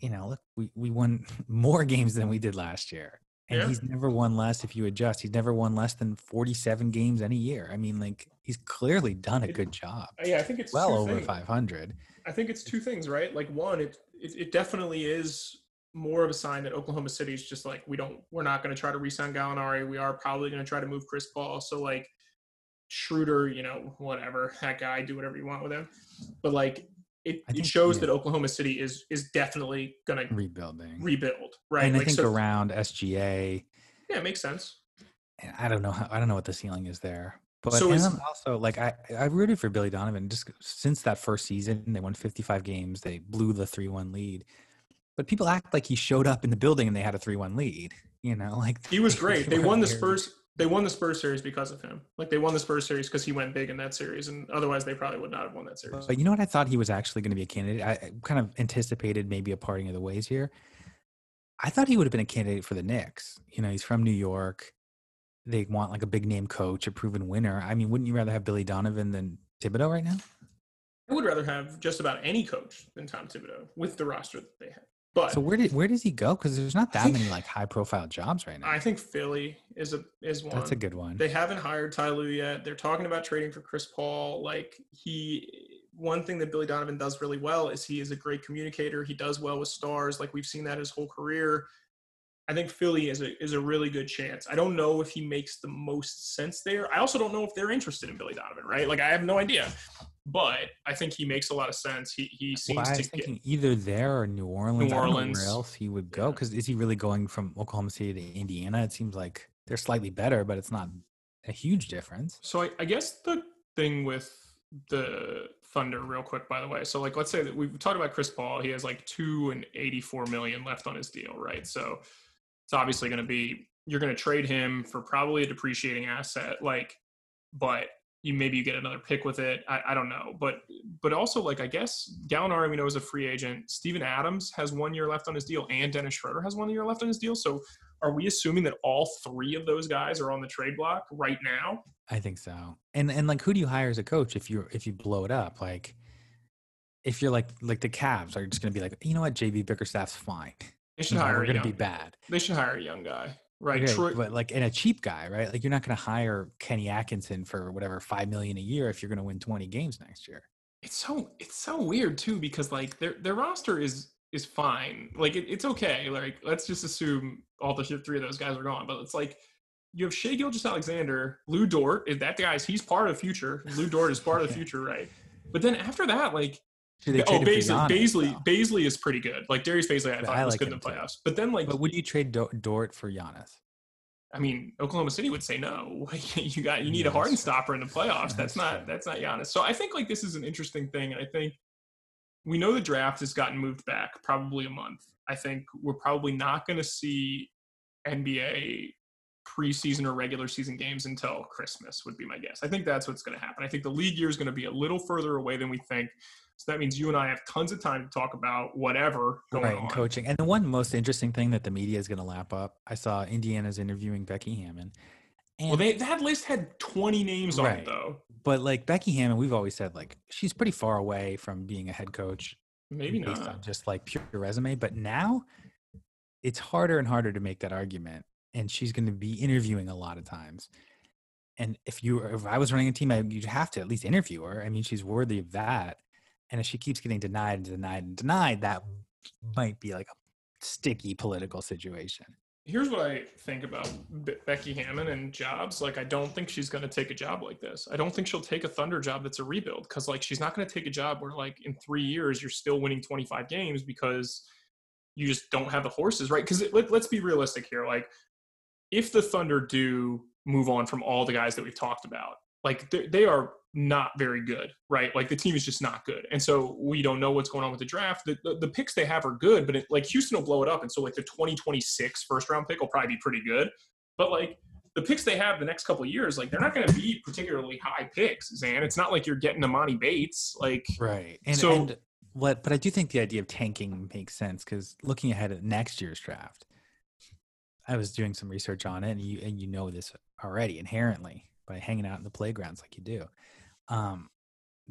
you know, look, we we won more games than we did last year. And Yeah. he's never won less if you adjust. He's never won less than 47 games any year. I mean, like he's clearly done a good job. Yeah, I think it's Well over 500. I think it's two things, right? Like one, it, it it definitely is more of a sign that Oklahoma City is just like we don't we're not going to try to re-sign Gallinari. We are probably going to try to move Chris Paul. So like Schroeder, you know, whatever that guy, do whatever you want with him. But like it, I it shows yeah. that Oklahoma City is is definitely going to Rebuilding. rebuild, right? And I think so, around SGA, yeah, it makes sense. I don't know how I don't know what the ceiling is there. But So is- also like I I rooted for Billy Donovan just since that first season. They won 55 games. They blew the 3-1 lead. But people act like he showed up in the building and they had a 3-1 lead. You know, like He was great. They won the Spurs. They won the Spurs series because of him. Like they won the Spurs series because he went big in that series, and otherwise they probably would not have won that series. But you know what? I thought he was actually going to be a candidate. I kind of anticipated maybe a parting of the ways here. I thought he would have been a candidate for the Knicks. You know, he's from New York. They want like a big name coach, a proven winner. I mean, wouldn't you rather have Billy Donovan than Thibodeau right now? I would rather have just about any coach than Tom Thibodeau with the roster that they have. But So where did where does he go? Because there's not that think- many like high profile jobs right now. I think Philly is a is one. That's a good one. They haven't hired Ty Lue yet. They're talking about trading for Chris Paul. Like he, one thing that Billy Donovan does really well is he is a great communicator. He does well with stars. Like we've seen that his whole career. I think Philly is a is a really good chance. I don't know if he makes the most sense there. I also don't know if they're interested in Billy Donovan, right? Like I have no idea. But I think he makes a lot of sense. He he seems Well, I to was get thinking either there or New Orleans. Know Orleans. where else he would go? Yeah. Because is he really going from Oklahoma City to Indiana? It seems like they're slightly better, but it's not a huge difference. So I, I guess the thing with the Thunder, real quick, by the way. So like, let's say that we've talked about Chris Paul. He has like two and eighty-four million left on his deal, right? So it's obviously going to be you're going to trade him for probably a depreciating asset, like, but you maybe you get another pick with it. I, I don't know, but but also like I guess Gallinari we know is a free agent. Steven Adams has one year left on his deal, and Dennis Schroeder has one year left on his deal. So are we assuming that all three of those guys are on the trade block right now? I think so. And and like who do you hire as a coach if you if you blow it up? Like if you're like like the Cavs are just gonna be like, you know what, JB Bickerstaff's fine. They should know, hire we're a gonna young, be bad. They should hire a young guy, right? Okay, Troy, but like and a cheap guy, right? Like you're not gonna hire Kenny Atkinson for whatever five million a year if you're gonna win 20 games next year. it's so it's so weird too because like their their roster is is fine. Like it, it's okay. Like let's just assume all the three of those guys are gone. But it's like you have Shea Gilgis Alexander, Lu Dort. Is that guy's? He's part of the future. Lu Dort is part of the future, right? But then after that, like oh, Bazley, Bazley, though? Bazley is pretty good. Like Darius Bazley, I Yeah, thought I was like good in the too. playoffs. But then, like, But would you trade Do- Dort for Giannis? I mean, Oklahoma City would say no. you got you need Yeah, a Harden stopper in the playoffs. That's That's not true. that's not Giannis. So I think like this is an interesting thing, and I think we know the draft has gotten moved back probably a month. I think we're probably not going to see NBA preseason or regular season games until Christmas would be my guess. I think that's what's going to happen. I think the league year is going to be a little further away than we think. So that means you and I have tons of time to talk about whatever going right, on. coaching. And the one most interesting thing that the media is going to lap up, I saw Indiana's interviewing Becky Hammond. And, Well, they, that list had 20 names on it though. but like Becky Hammond, we've always said like she's pretty far away from being a head coach, Maybe not. just like pure resume. But now it's harder and harder to make that argument, and she's going to be interviewing a lot of times. And if you, if I was running a team, I, you'd have to at least interview her. I mean, she's worthy of that. And if she keeps getting denied and denied and denied, that might be like a sticky political situation. here's what I think about Be- Becky Hammond and jobs. Like, I don't think she's going to take a job like this. I don't think she'll take a Thunder job that's a rebuild because, like, she's not going to take a job where, like, in three years you're still winning 25 games because you just don't have the horses, right? Because let, let's be realistic here. Like, if the Thunder do move on from all the guys that we've talked about, like, they are not very good, right? Like, the team is just not good, and so we don't know what's going on with the draft. The, the, the picks they have are good, but it, like Houston will blow it up, and so like the 2026 first round pick will probably be pretty good, but like the picks they have the next couple of years, like they're not going to be particularly high picks, Zan. It's not like you're getting Emoni Bates, like Right. And, So- and what, but I do think the idea of tanking makes sense because looking ahead at next year's draft, I was doing some research on it, and you and you know this already inherently by hanging out in the playgrounds like you do. Um,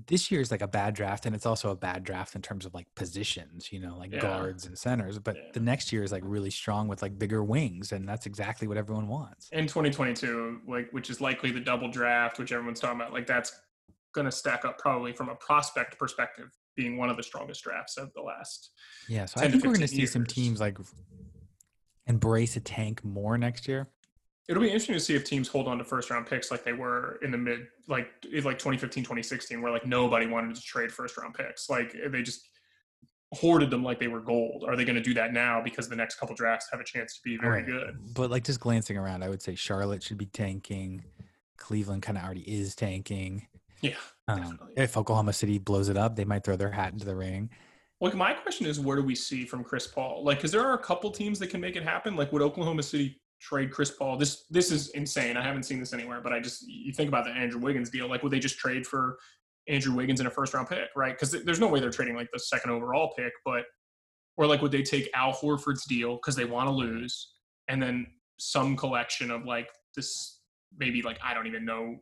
this year is like a bad draft, and it's also a bad draft in terms of like positions, you know, like Yeah. guards and centers. But Yeah. the next year is like really strong with like bigger wings, and that's exactly what everyone wants. in 2022, like which is likely the double draft, which everyone's talking about, like that's going to stack up probably from a prospect perspective, being one of the strongest drafts of the last. Yeah, so I 10 to think we're going to see some teams like embrace a tank more next year. It'll be interesting to see if teams hold on to first round picks like they were in the mid, like like 2015, 2016, where like nobody wanted to trade first round picks. Like they just hoarded them like they were gold. Are they going to do that now because the next couple drafts have a chance to be very Right. good? But like just glancing around, I would say Charlotte should be tanking. Cleveland kind of already is tanking. Yeah. Um, Definitely. if Oklahoma City blows it up, they might throw their hat into the ring. Like my question is, where do we see from Chris Paul? Like, because there are a couple teams that can make it happen. Like, would Oklahoma City trade Chris Paul? This this is insane. I haven't seen this anywhere, but I just you think about the Andrew Wiggins deal. Like, would they just trade for Andrew Wiggins in a first round pick? Right? Because there's no way they're trading like the second overall pick, but or like would they take Al Horford's deal because they want to mm-hmm. lose, and then some collection of like this maybe like I don't even know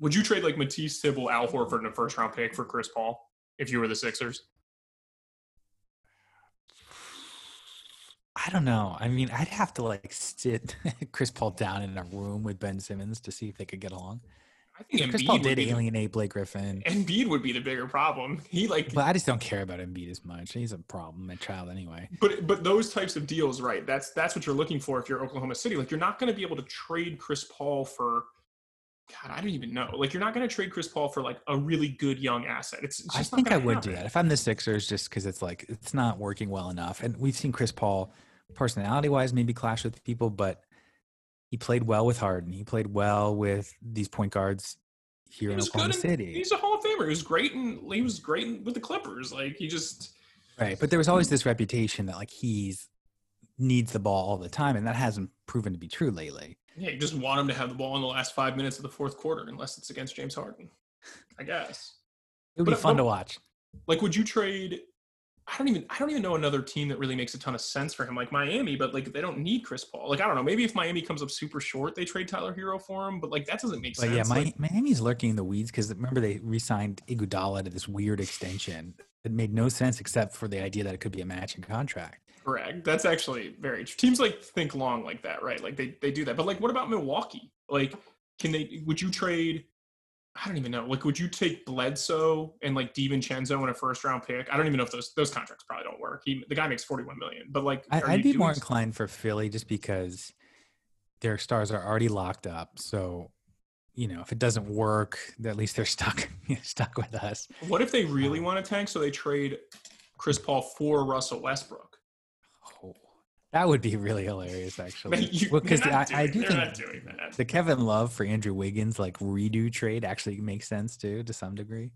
Would you trade like Matisse Thybulle, Al Horford, and a first round pick for Chris Paul if you were the Sixers? I don't know. I mean, I'd have to like sit Chris Paul down in a room with Ben Simmons to see if they could get along. I think Chris Embiid Paul did be the- alienate Blake Griffin, Embiid would be the bigger problem. He like, but I just don't care about Embiid as much. He's a problem, a child anyway. but but those types of deals, right? That's that's what you're looking for if you're Oklahoma City. Like, you're not going to be able to trade Chris Paul for. God, I don't even know. Like, you're not going to trade Chris Paul for like a really good young asset. It's, it's I think I would happen. do that if I'm the Sixers, just because it's like it's not working well enough. And we've seen Chris Paul, personality wise, maybe clash with people, but he played well with Harden. He played well with these point guards here He in Oklahoma in- City. He's a Hall of Famer. He was great, and he was great in- with the Clippers. Like, he just. Right. But there was always mm. this reputation that like he's needs the ball all the time, and that hasn't proven to be true lately. Yeah, you just want him to have the ball in the last five minutes of the fourth quarter, unless it's against James Harden. I guess. It would be fun but- to watch. Like, would you trade? I don't even. I don't even know another team that really makes a ton of sense for him, like Miami. But like, they don't need Chris Paul. Like, I don't know. Maybe if Miami comes up super short, they trade Tyler Herro for him. But like, that doesn't make But sense. yeah, Like, Mi- Miami's lurking in the weeds because remember they re-signed Iguodala to this weird extension. It made no sense except for the idea that it could be a matching contract. correct. That's actually very true. Teams like think long like that, right? Like they they do that. But like, what about Milwaukee? Like, can they? Would you trade? I don't even know. Like, would you take Bledsoe and like DiVincenzo in a first round pick? I don't even know if those those contracts probably don't work. He the guy makes forty one million, but like, I, you be more doing- inclined for Philly just because their stars are already locked up. So, you know, if it doesn't work, at least they're stuck stuck with us. What if they really Um, want to tank? So they trade Chris Paul for Russell Westbrook. Oh, that would be really hilarious, actually. You- Well, because I, I do think doing that. the Kevin Love for Andrew Wiggins like redo trade actually makes sense too to some degree.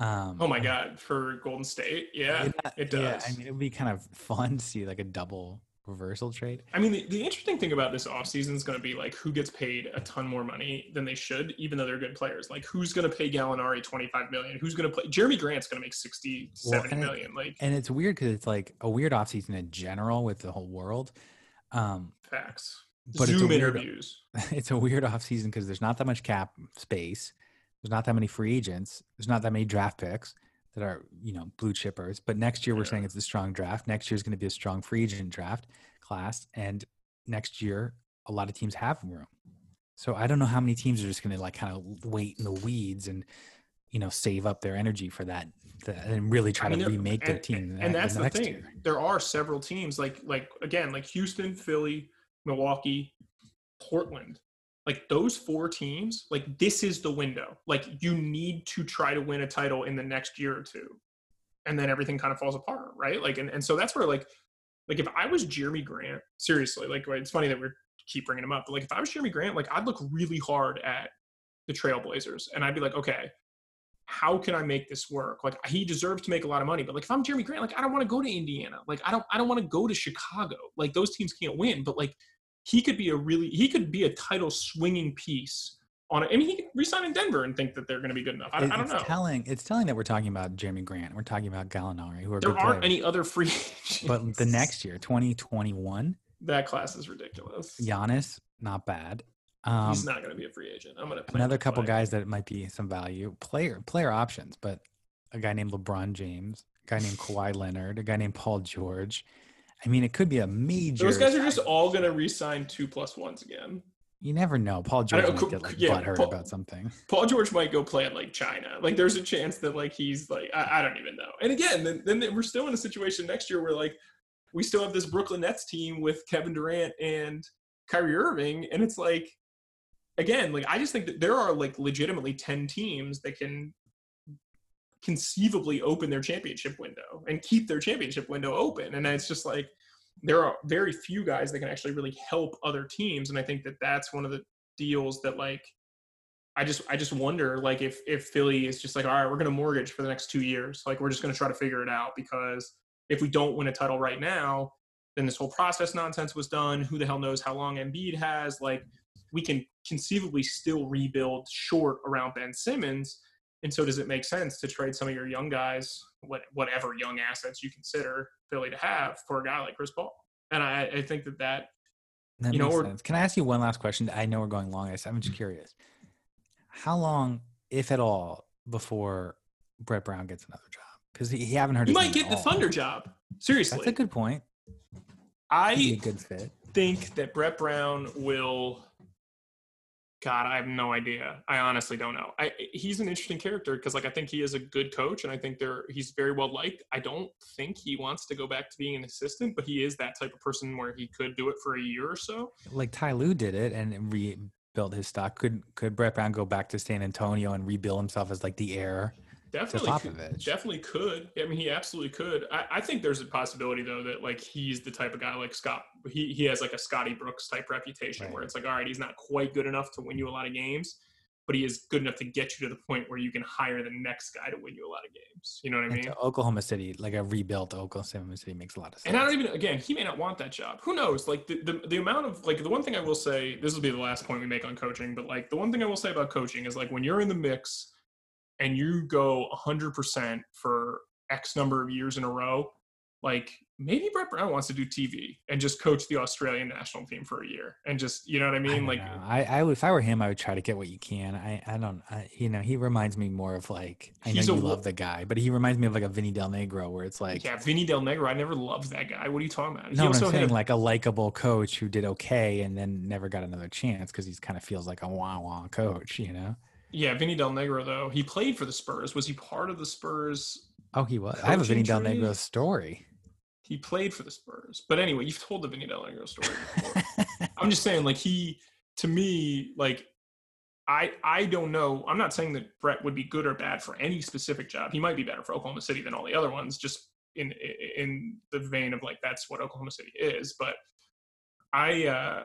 Um, Oh my God, for Golden State, yeah, yeah, it does. Yeah, I mean, it would be kind of fun to see like a double reversal trade. I mean, the, the interesting thing about this offseason is going to be like who gets paid a ton more money than they should, even though they're good players. Like who's going to pay Gallinari 25 million? Who's going to play? Jerami Grant's going to make 60, Well, 70 and it- Like And it's weird because it's like a weird offseason in general with the whole world. Um, facts. But it's Zoom weird- interviews. it's a weird offseason because there's not that much cap space. There's not that many free agents. There's not that many draft picks that are, you know, blue chippers. But next year we're Yeah. saying it's a strong draft. Next year is going to be a strong free agent draft class. And next year, a lot of teams have room. So I don't know how many teams are just going to like kind of wait in the weeds and, you know, save up their energy for that, that and really try I mean, to remake their and- team. And, the that's the next thing. year. There are several teams like like again like Houston, Philly, Milwaukee, Portland. Like those four teams, like this is the window. Like you need to try to win a title in the next year or two. And then everything kind of falls apart, right? Like and, and so that's where like like if I was Jerami Grant, seriously, like it's funny that we keep bringing him up, but like if I was Jerami Grant, like I'd look really hard at the Trailblazers and I'd be like, okay, how can I make this work? Like he deserves to make a lot of money, but like if I'm Jerami Grant, like I don't want to go to Indiana. Like I don't I don't want to go to Chicago. Like those teams can't win, but like he could be a really he could be a title swinging piece on it. I mean, he could resign in Denver and think that they're going to be good enough. I, I don't it's know. telling. It's telling that we're talking about Jerami Grant. We're talking about Gallinari, who are there aren't players. any other free agents. But the next year, 2021, that class is ridiculous. Giannis, not bad. Um, He's not going to be a free agent. I'm going to another couple guys that might be some value player player options, but a guy named LeBron James, a guy named Kawhi Leonard, a guy named Paul George. I mean, it could be a major. Those guys are just all going to re-sign two plus ones again. You never know. Paul George know, might co- get like yeah, butthurt Paul- about something. Paul George might go play at like China. Like there's a chance that like he's like I, I don't even know. And again, then, then we're still in a situation next year where like we still have this Brooklyn Nets team with Kevin Durant and Kyrie Irving, and it's like again, like I just think that there are like legitimately ten teams that can conceivably open their championship window and keep their championship window open, and it's just like there are very few guys that can actually really help other teams, and I think that that's one of the deals that like I just I just wonder like if if Philly is just like all right we're gonna mortgage for the next two years. Like we're just gonna try to figure it out because if we don't win a title right now then this whole process nonsense was done. Who the hell knows how long Embiid has. Like we can conceivably still rebuild short around Ben Simmons and so does it make sense to trade some of your young guys what whatever young assets you consider Philly to have for a guy like Chris Paul and I, I think that that That You know, makes or- sense. Can I ask you one last question? I know we're going long. I'm just mm-hmm. curious. how long, if at all, before Brett Brown gets another job? Because he, he haven't heard. He his might get the. Thunder job. Seriously, That's a good point. He'd be a I good fit. think that Brett Brown will. God, I have no idea. I honestly don't know. I, he's an interesting character because, like, I think he is a good coach, and I think they're he's very well liked. I don't think he wants to go back to being an assistant, but he is that type of person where he could do it for a year or so. Like Ty Lue did it and rebuilt his stock. Could could Brett Brown go back to San Antonio and rebuild himself as like the heir? Definitely, could, definitely could. I mean, he absolutely could. I, I think there's a possibility though that like he's the type of guy like Scott. He he has like a Scotty Brooks type reputation where it's like, all right, he's not quite good enough to win you a lot of games, but he is good enough to get you to the point where you can hire the next guy to win you a lot of games. You know what I mean? Oklahoma City, like a rebuilt Oklahoma City makes a lot of sense. And I don't even again, he may not want that job. Who knows? Like the, the the amount of like the one thing I will say, this will be the last point we make on coaching, but like the one thing I will say about coaching is like when you're in the mix and you go 100% for X number of years in a row, like maybe Brett Brown wants to do TV and just coach the Australian national team for a year and just you know what I I mean? don't like know. I, I would, if I were him, I would try to get what you can. I, I don't, I, you know, he reminds me more of like, I know you a love the guy, but he reminds me of like a Vinny Del Negro, where it's like, yeah, Vinny Del Negro, I never loved that guy. What are you talking about? no, I'm saying a- like a likable coach who did okay and then never got another chance because he's kind of feels like a wah wah coach, you know? Yeah, Vinny Del Negro though. He played for the Spurs. Was he part of the Spurs Oh, he was. I have a Vinny Del tree? Negro story. he played for the Spurs. But anyway, you've told the Vinny Del Negro story before. I'm just saying, like he to me, like I I don't know. I'm not saying that Brett would be good or bad for any specific job. He might be better for Oklahoma City than all the other ones, just in in the vein of like that's what Oklahoma City is. But I uh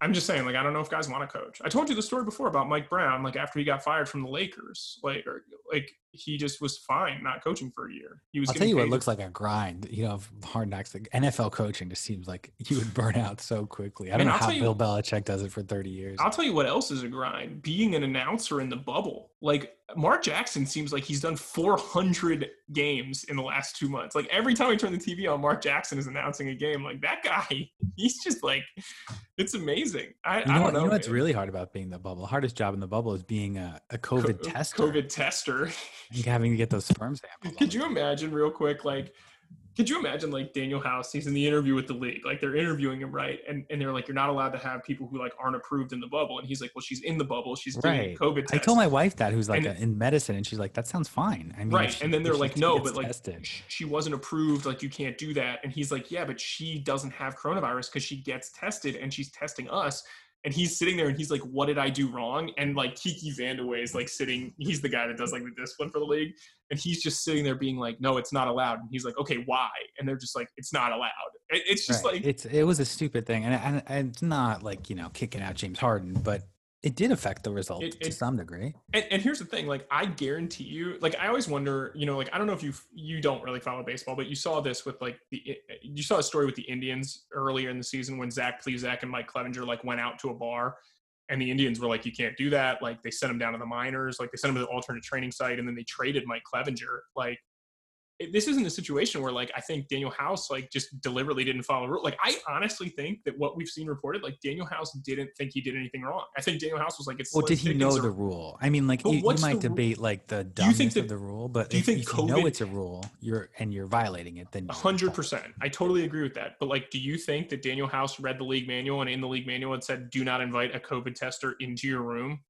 I'm just saying, like, I don't know if guys want to coach. I told you the story before about Mike Brown, like after he got fired from the Lakers, like, or, like he just was fine not coaching for a year. He was. I'll tell you what looks like a grind, you know, hard knocks. Like NFL coaching just seems like you would burn out so quickly. I don't know I'll how you- Bill Belichick does it for 30 years. I'll tell you what else is a grind. Being an announcer in the bubble. Like Mark Jackson seems like he's done 400 games in the last two months. Like every time I turn the TV on, Mark Jackson is announcing a game. Like that guy, he's just like, it's amazing. I, You I don't know. you know what's really hard about being the bubble? The hardest job in the bubble is being a, a COVID Co- tester COVID tester. And having to get those sperm samples. Could you imagine real quick, like, could you imagine like Danuel House? He's in the interview with the league, like they're interviewing him, right? And and they're like, you're not allowed to have people who like aren't approved in the bubble. And he's like, well, she's in the bubble. She's doing Right. COVID I told my wife that, who's like And- a, in medicine, and she's like, "That sounds fine." I mean, right. she- And then they're like, no, but like tested. she wasn't approved. Like you can't do that. And he's like, yeah, but she doesn't have coronavirus because she gets tested and she's testing us. And he's sitting there and he's like, what did I do wrong? And like Kiki VanDeWeghe is like sitting, he's the guy that does like the discipline for the league. And he's just sitting there being like, no, it's not allowed. And he's like, okay, why? And they're just like, it's not allowed. It- It's just Right. like, it's it was a stupid thing, and, and, and it's not like you know kicking out James Harden, but it did affect the result It- to it- some degree. and, and here's the thing like i guarantee you like i always wonder you know like i don't know if you you don't really follow baseball but you saw this with like the eh, eh, you saw a story with the indians earlier in the season when zach Plesac and mike clevinger like went out to a bar and the indians were like you can't do that like they sent him down to the minors like they sent him to the alternate training site and then they traded mike clevinger like it- this isn't a situation where like I think Danuel House like just deliberately didn't follow rule. Like I honestly think that what we've seen reported, like Danuel House didn't think he did anything wrong. I think Danuel House was like, "It's Well, did he know the rule? I mean, like you, you might debate like the you dumbness think that- of the rule, but do you if, think if you know it's a rule, you're and you're violating it, then hundred percent. I totally agree with that. But like, do you think that Danuel House read the league manual and in the league manual it said, "Do not invite a COVID tester into your room"?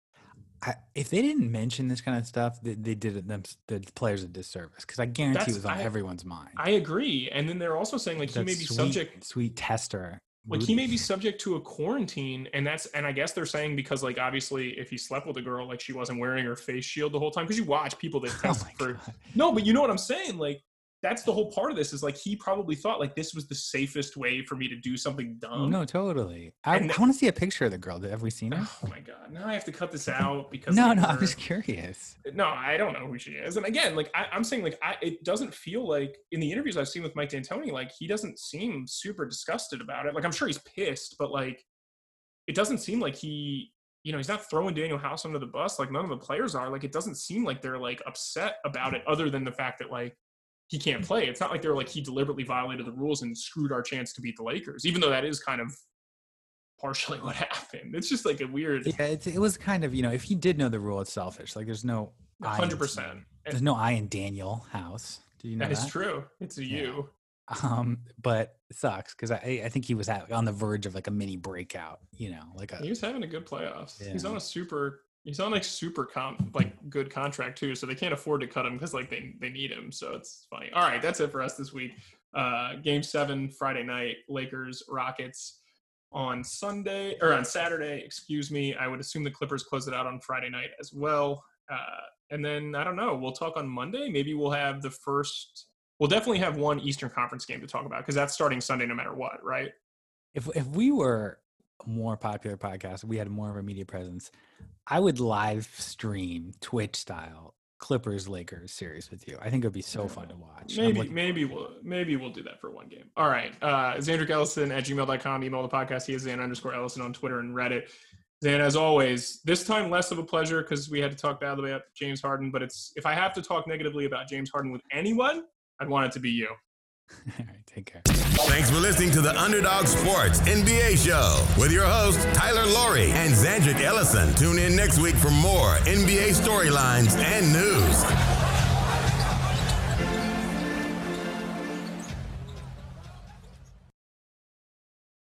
I, if they didn't mention this kind of stuff, they, they did it them the players a disservice because I guarantee That's- it was on I- everyone's mind. I agree. And then they're also saying like he may be sweet, subject, sweet tester. like he may be subject to a quarantine, and that's and I guess they're saying because like obviously if he slept with a girl, like she wasn't wearing her face shield the whole time because you watch people that Oh test my for God. no, but you know what I'm saying, like. That's the whole part of this is like he probably thought like this was the safest way for me to do something dumb. no, totally. I, I want to see a picture of the girl. Have we seen her? Oh my god! Now I have to cut this out because No, like, no, I'm just curious. no, I don't know who she is. And again, like I, I'm saying, like I, it doesn't feel like in the interviews I've seen with Mike D'Antoni, like he doesn't seem super disgusted about it. Like I'm sure he's pissed, but like it doesn't seem like he, you know, he's not throwing Danuel House under the bus. Like none of the players are. Like it doesn't seem like they're like upset about it, other than the fact that like he can't play. It's not like they're like he deliberately violated the rules and screwed our chance to beat the Lakers, even though that is kind of partially what happened. It's just like a weird. Yeah, it, it was kind of you know if he did know the rule, it's selfish. Like there's no hundred percent. There's no I in Danuel house. Do you know that that? is true. It's a Yeah. you. Um, but it sucks because I I think he was at, on the verge of like a mini breakout. You know, like a He was having a good playoffs. He's on a super. He's on like super comp, like good contract too. So they can't afford to cut him because like they they need him. So it's funny. All right, that's it for us this week. Uh, game seven Friday night, Lakers Rockets on Sunday or on Saturday. Excuse me. I would assume the Clippers close it out on Friday night as well. Uh, and then I don't know. We'll talk on Monday. Maybe we'll have the first. We'll definitely have one Eastern Conference game to talk about because that's starting Sunday no matter what, right? if if we were more popular podcast, we had more of a media presence, I would live stream Twitch style Clippers Lakers series with you. I think it would be so fun to watch. Maybe, maybe we'll maybe we'll do that for one game. All right. Uh Xandrick Ellison at gmail.com, email the podcast. He is Xan underscore Ellison on Twitter and Reddit. Xan, as always, this time less of a pleasure because we had to talk badly about James Harden, but it's if I have to talk negatively about James Harden with anyone, I'd want it to be you. All right, take care. Thanks for listening to the Underdog Sports NBA Show with your hosts, Tyler Laurie and Zandrick Ellison. Tune in next week for more NBA storylines and news.